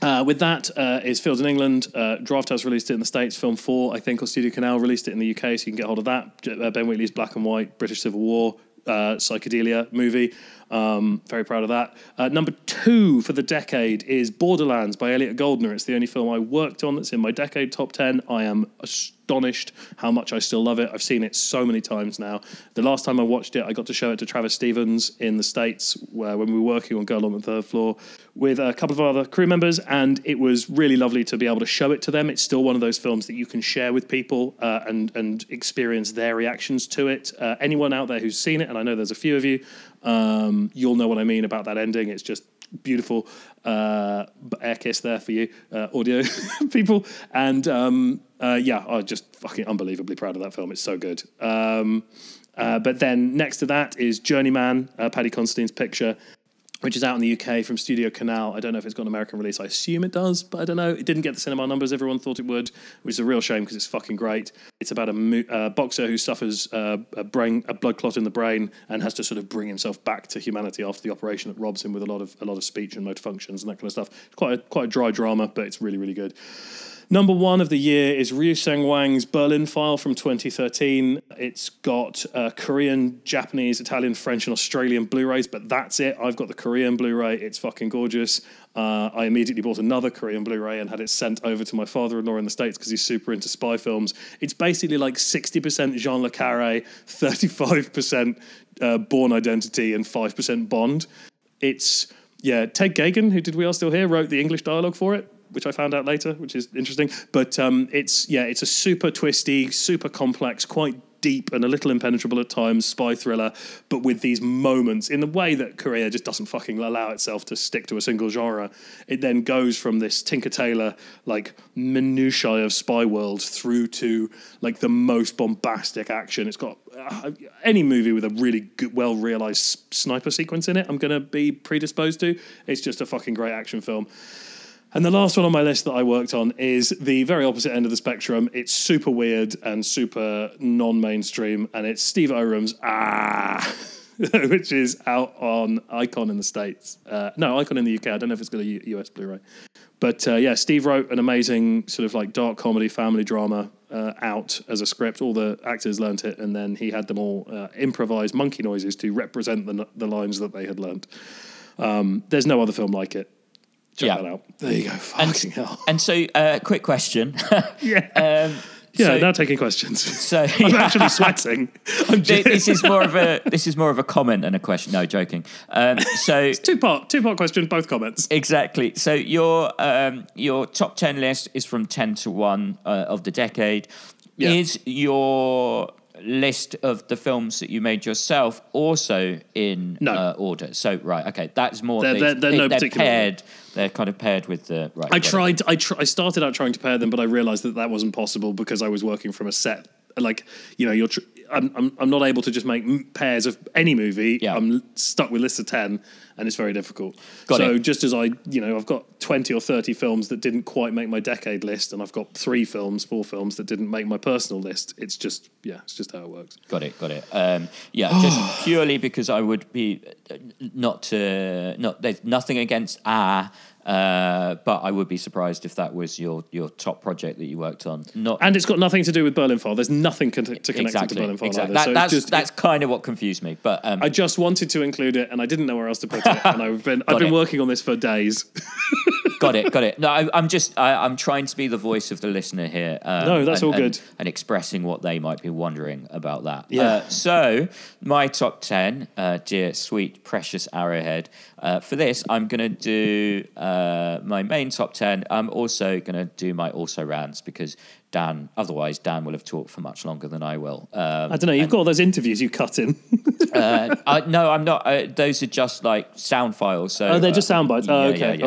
Uh, with that uh, is Fields in England. Uh, Draft House released it in the States. Film 4, I think, or Studio Canal released it in the UK, so you can get hold of that. Uh, ben Wheatley's Black and White, British Civil War, uh, psychedelia movie. Um, very proud of that. Uh, number two for the decade is Borderlands by Elliot Goldner. It's the only film I worked on that's in my decade top 10. I am astonished how much I still love it. I've seen it so many times now. The last time I watched it, I got to show it to Travis Stevens in the States where, when we were working on Girl on the Third Floor with a couple of other crew members, and it was really lovely to be able to show it to them. It's still one of those films that you can share with people uh, and, and experience their reactions to it. Uh, anyone out there who's seen it, and I know there's a few of you, um, you'll know what I mean about that ending. It's just beautiful uh, air kiss there for you, uh, audio people. And um, uh, yeah, I'm just fucking unbelievably proud of that film. It's so good. Um, uh, but then next to that is Journeyman, uh, Paddy Considine's picture, which is out in the UK from Studio Canal. I don't know if it's got an American release. I assume it does, but I don't know. It didn't get the cinema numbers everyone thought it would, which is a real shame because it's fucking great. It's about a mo- uh, boxer who suffers uh, a brain a blood clot in the brain and has to sort of bring himself back to humanity after the operation that robs him with a lot of a lot of speech and motor functions and that kind of stuff. It's quite a, quite a dry drama, but it's really really good. Number one of the year is Ryoo Seung-wan's Berlin File from 2013. It's got uh, Korean, Japanese, Italian, French, and Australian Blu rays, but that's it. I've got the Korean Blu ray. It's fucking gorgeous. Uh, I immediately bought another Korean Blu ray and had it sent over to my father in law in the States because he's super into spy films. It's basically like 60% John le Carré, 35% uh, Bourne Identity, and 5% Bond. It's, yeah, Ted Geoghegan, who did We Are Still Here, wrote the English dialogue for it which I found out later, which is interesting. But um, it's yeah, it's a super twisty, super complex, quite deep and a little impenetrable at times spy thriller, but with these moments in the way that Korea just doesn't fucking allow itself to stick to a single genre. It then goes from this Tinker Tailor like minutiae of spy world through to like the most bombastic action. It's got uh, any movie with a really good, well realized sniper sequence in it. I'm gonna be predisposed to. It's just a fucking great action film. And the last one on my list that I worked on is the very opposite end of the spectrum. It's super weird and super non-mainstream, and it's Steve Oram's Ah, which is out on Icon in the States. Uh, no, Icon in the UK. I don't know if it's got a US Blu-ray, but uh, yeah, Steve wrote an amazing sort of like dark comedy family drama uh, out as a script. All the actors learnt it, and then he had them all uh, improvise monkey noises to represent the the lines that they had learnt. Um, there's no other film like it. Check Yeah. that out. There you go. And, Fucking hell. and so, uh, quick question. Yeah. um, Yeah, so, now taking questions. so I'm actually sweating. I'm just, this is more of a this is more of a comment than a question. No, joking. Um, so two part two part question, both comments. exactly. So your um, your top ten list is from ten to one uh, of the decade. Yeah. Is your list of the films that you made yourself also in No. uh, order? So right, okay, that's more. They're- they're- they're no they're particular paired. They're kind of paired with the right. I tried. I tr- I started out trying to pair them, but I realized that that wasn't possible because I was working from a set. Like you know, you're. Tr- I'm, I'm I'm not able to just make m- pairs of any movie. Yeah. I'm stuck with lists of ten, and it's very difficult. Got so it. just as I, you know, I've got twenty or thirty films that didn't quite make my decade list, and I've got three films, four films that didn't make my personal list. It's just yeah, it's just how it works. Got it, got it. Um, yeah, just purely because I would be uh, not to not. There's nothing against ah, uh, but I would be surprised if that was your your top project that you worked on. Not And it's got nothing to do with Berlin File. There's nothing con- to connect it to Berlin File. exactly. either. That, So that's just, that's kind of what confused me. But um, I just wanted to include it, and I didn't know where else to put it. And I've been I've been it. working on this for days. got it, got it. No, I, I'm just I, I'm trying to be the voice of the listener here. Um, No, that's and- all good. And expressing what they might be wondering about that. Yeah. Uh, so my top ten, uh, dear sweet precious Arrowhead. Uh, for this, I'm going to do uh, my main top ten. I'm also going to do my also rants because Dan. Otherwise, Dan will have talked for much longer than I will. Um, I don't know. You've got all those interviews you cut in. uh, I, no, I'm not. Uh, those are just like sound files. So Oh, they're just uh, sound bites. Oh, okay. yeah, yeah.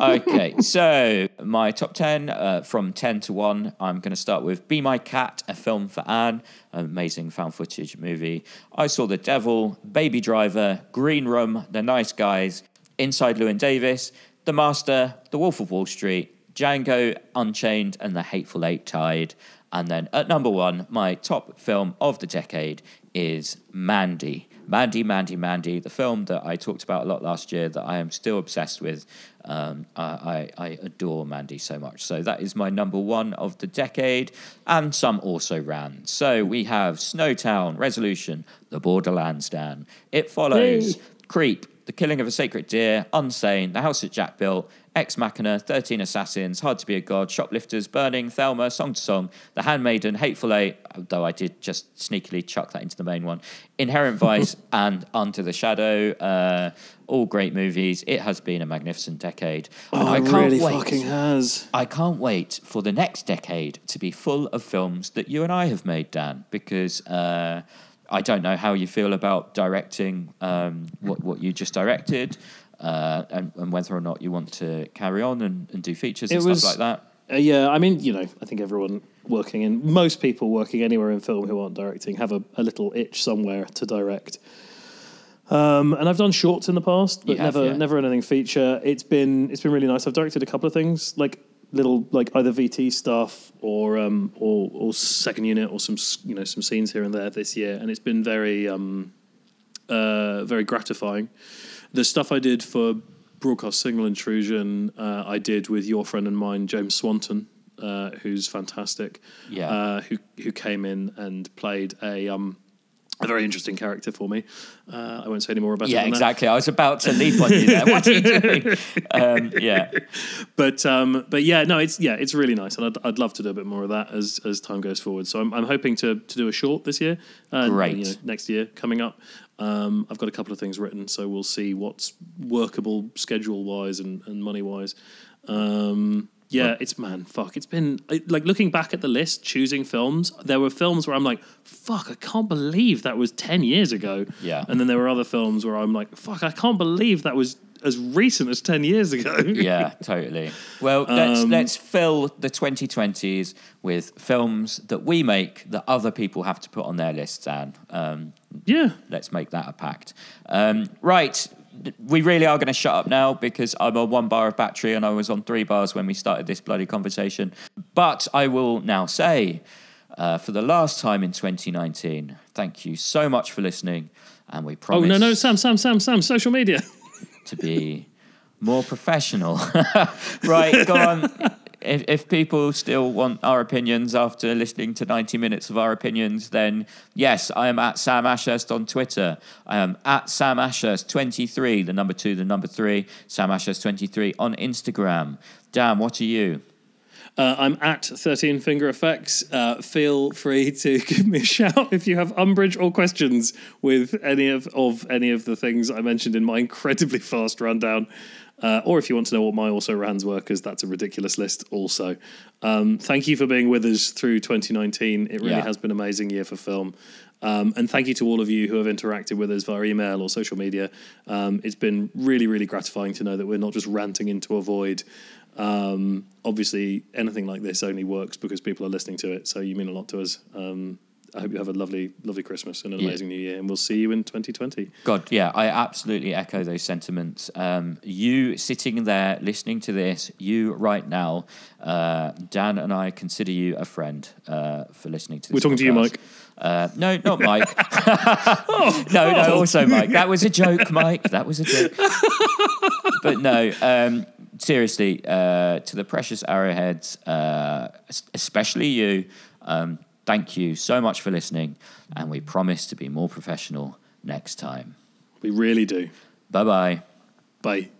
All right. okay, so my top 10 uh, from 10 to 1. I'm going to start with Be My Cat, a film for Anne, an amazing found footage movie. I Saw the Devil, Baby Driver, Green Room, The Nice Guys, Inside Llewyn Davis, The Master, The Wolf of Wall Street, Django Unchained, and The Hateful Eight tied. And then at number one, my top film of the decade is Mandy. Mandy, Mandy, Mandy, the film that I talked about a lot last year that I am still obsessed with. Um, I, I, I adore Mandy so much. So that is my number one of the decade, and some also ran. So we have Snowtown, Resolution, The Borderlands, Dan. It follows Creep, The Killing of a Sacred Deer, Unsane, The House that Jack Built, Ex Machina, 13 Assassins, Hard to Be a God, Shoplifters, Burning, Thelma, Song to Song, The Handmaiden, Hateful Eight, though I did just sneakily chuck that into the main one, Inherent Vice, and Under the Shadow. Uh, all great movies. It has been a magnificent decade. And Oh, I it can't really wait. fucking has. I can't wait for the next decade to be full of films that you and I have made, Dan, because uh, I don't know how you feel about directing um, what, what you just directed uh, and, and whether or not you want to carry on and, and do features and It stuff like that. Uh, yeah, I mean, you know, I think everyone working in most people working anywhere in film who aren't directing have a, a little itch somewhere to direct. Um, and I've done shorts in the past, but have, never yeah. never anything feature. It's been it's been really nice. I've directed a couple of things like little like either VT stuff or um or or second unit or some you know some scenes here and there this year, and it's been very um uh very gratifying. The stuff I did for broadcast signal intrusion, uh, I did with your friend and mine, James Swanton, uh, who's fantastic. Yeah. Uh, who who came in and played a um a very interesting character for me. Uh, I won't say any more about it. Yeah, than that. exactly. I was about to leap on you there. What are you doing? Um, yeah. but um, but yeah, no, it's yeah, it's really nice, and I'd, I'd love to do a bit more of that as as time goes forward. So I'm, I'm hoping to to do a short this year, uh, Great. You know, next year coming up. Um, I've got a couple of things written, so we'll see what's workable schedule wise and, and money wise. Um, yeah, it's man, fuck. It's been it- like looking back at the list, choosing films. There were films where I'm like, fuck, I can't believe that was ten years ago. Yeah. and then there were other films where I'm like, fuck, I can't believe that was as recent as ten years ago. yeah, totally. Well, let's Um, let's fill the 2020s with films that we make that other people have to put on their lists. And um, yeah. let's make that a pact. Um, right, we really are going to shut up now because I'm on one bar of battery and I was on three bars when we started this bloody conversation. But I will now say, uh, for the last time in 2019, thank you so much for listening, and we promise. Oh no, no, Sam, Sam, Sam, Sam, social media. to be more professional. right, go on. If, if people still want our opinions after listening to 90 minutes of our opinions, then yes, I am at Sam Ashurst on Twitter. I am at Sam Ashurst23, the number two, the number three, Sam Ashurst23 on Instagram. Dan, what are you? Uh, I'm at 13 Finger Effects. Uh, feel free to give me a shout if you have umbrage or questions with any of, of any of the things I mentioned in my incredibly fast rundown. Uh, or if you want to know what my also rans were, because that's a ridiculous list also. Um, thank you for being with us through 2019. It really Yeah. has been an amazing year for film. Um, and thank you to all of you who have interacted with us via email or social media. Um, it's been really, really gratifying to know that we're not just ranting into a void. Um, obviously, anything like this only works because people are listening to it. So you mean a lot to us. Um, I hope you have a lovely, lovely Christmas and an Yeah. amazing new year. And we'll see you in 2020. God, yeah, I absolutely echo those sentiments. Um, you sitting there listening to this, you right now, uh, Dan and I consider you a friend uh, for listening to this. We're talking to you. Mike. Uh, no, not Mike. no, no, also Mike. That was a joke, Mike. That was a joke. but no, um, seriously, uh, to the precious arrowheads, uh, especially you, um, thank you so much for listening, and we promise to be more professional next time. We really do. Bye bye. Bye.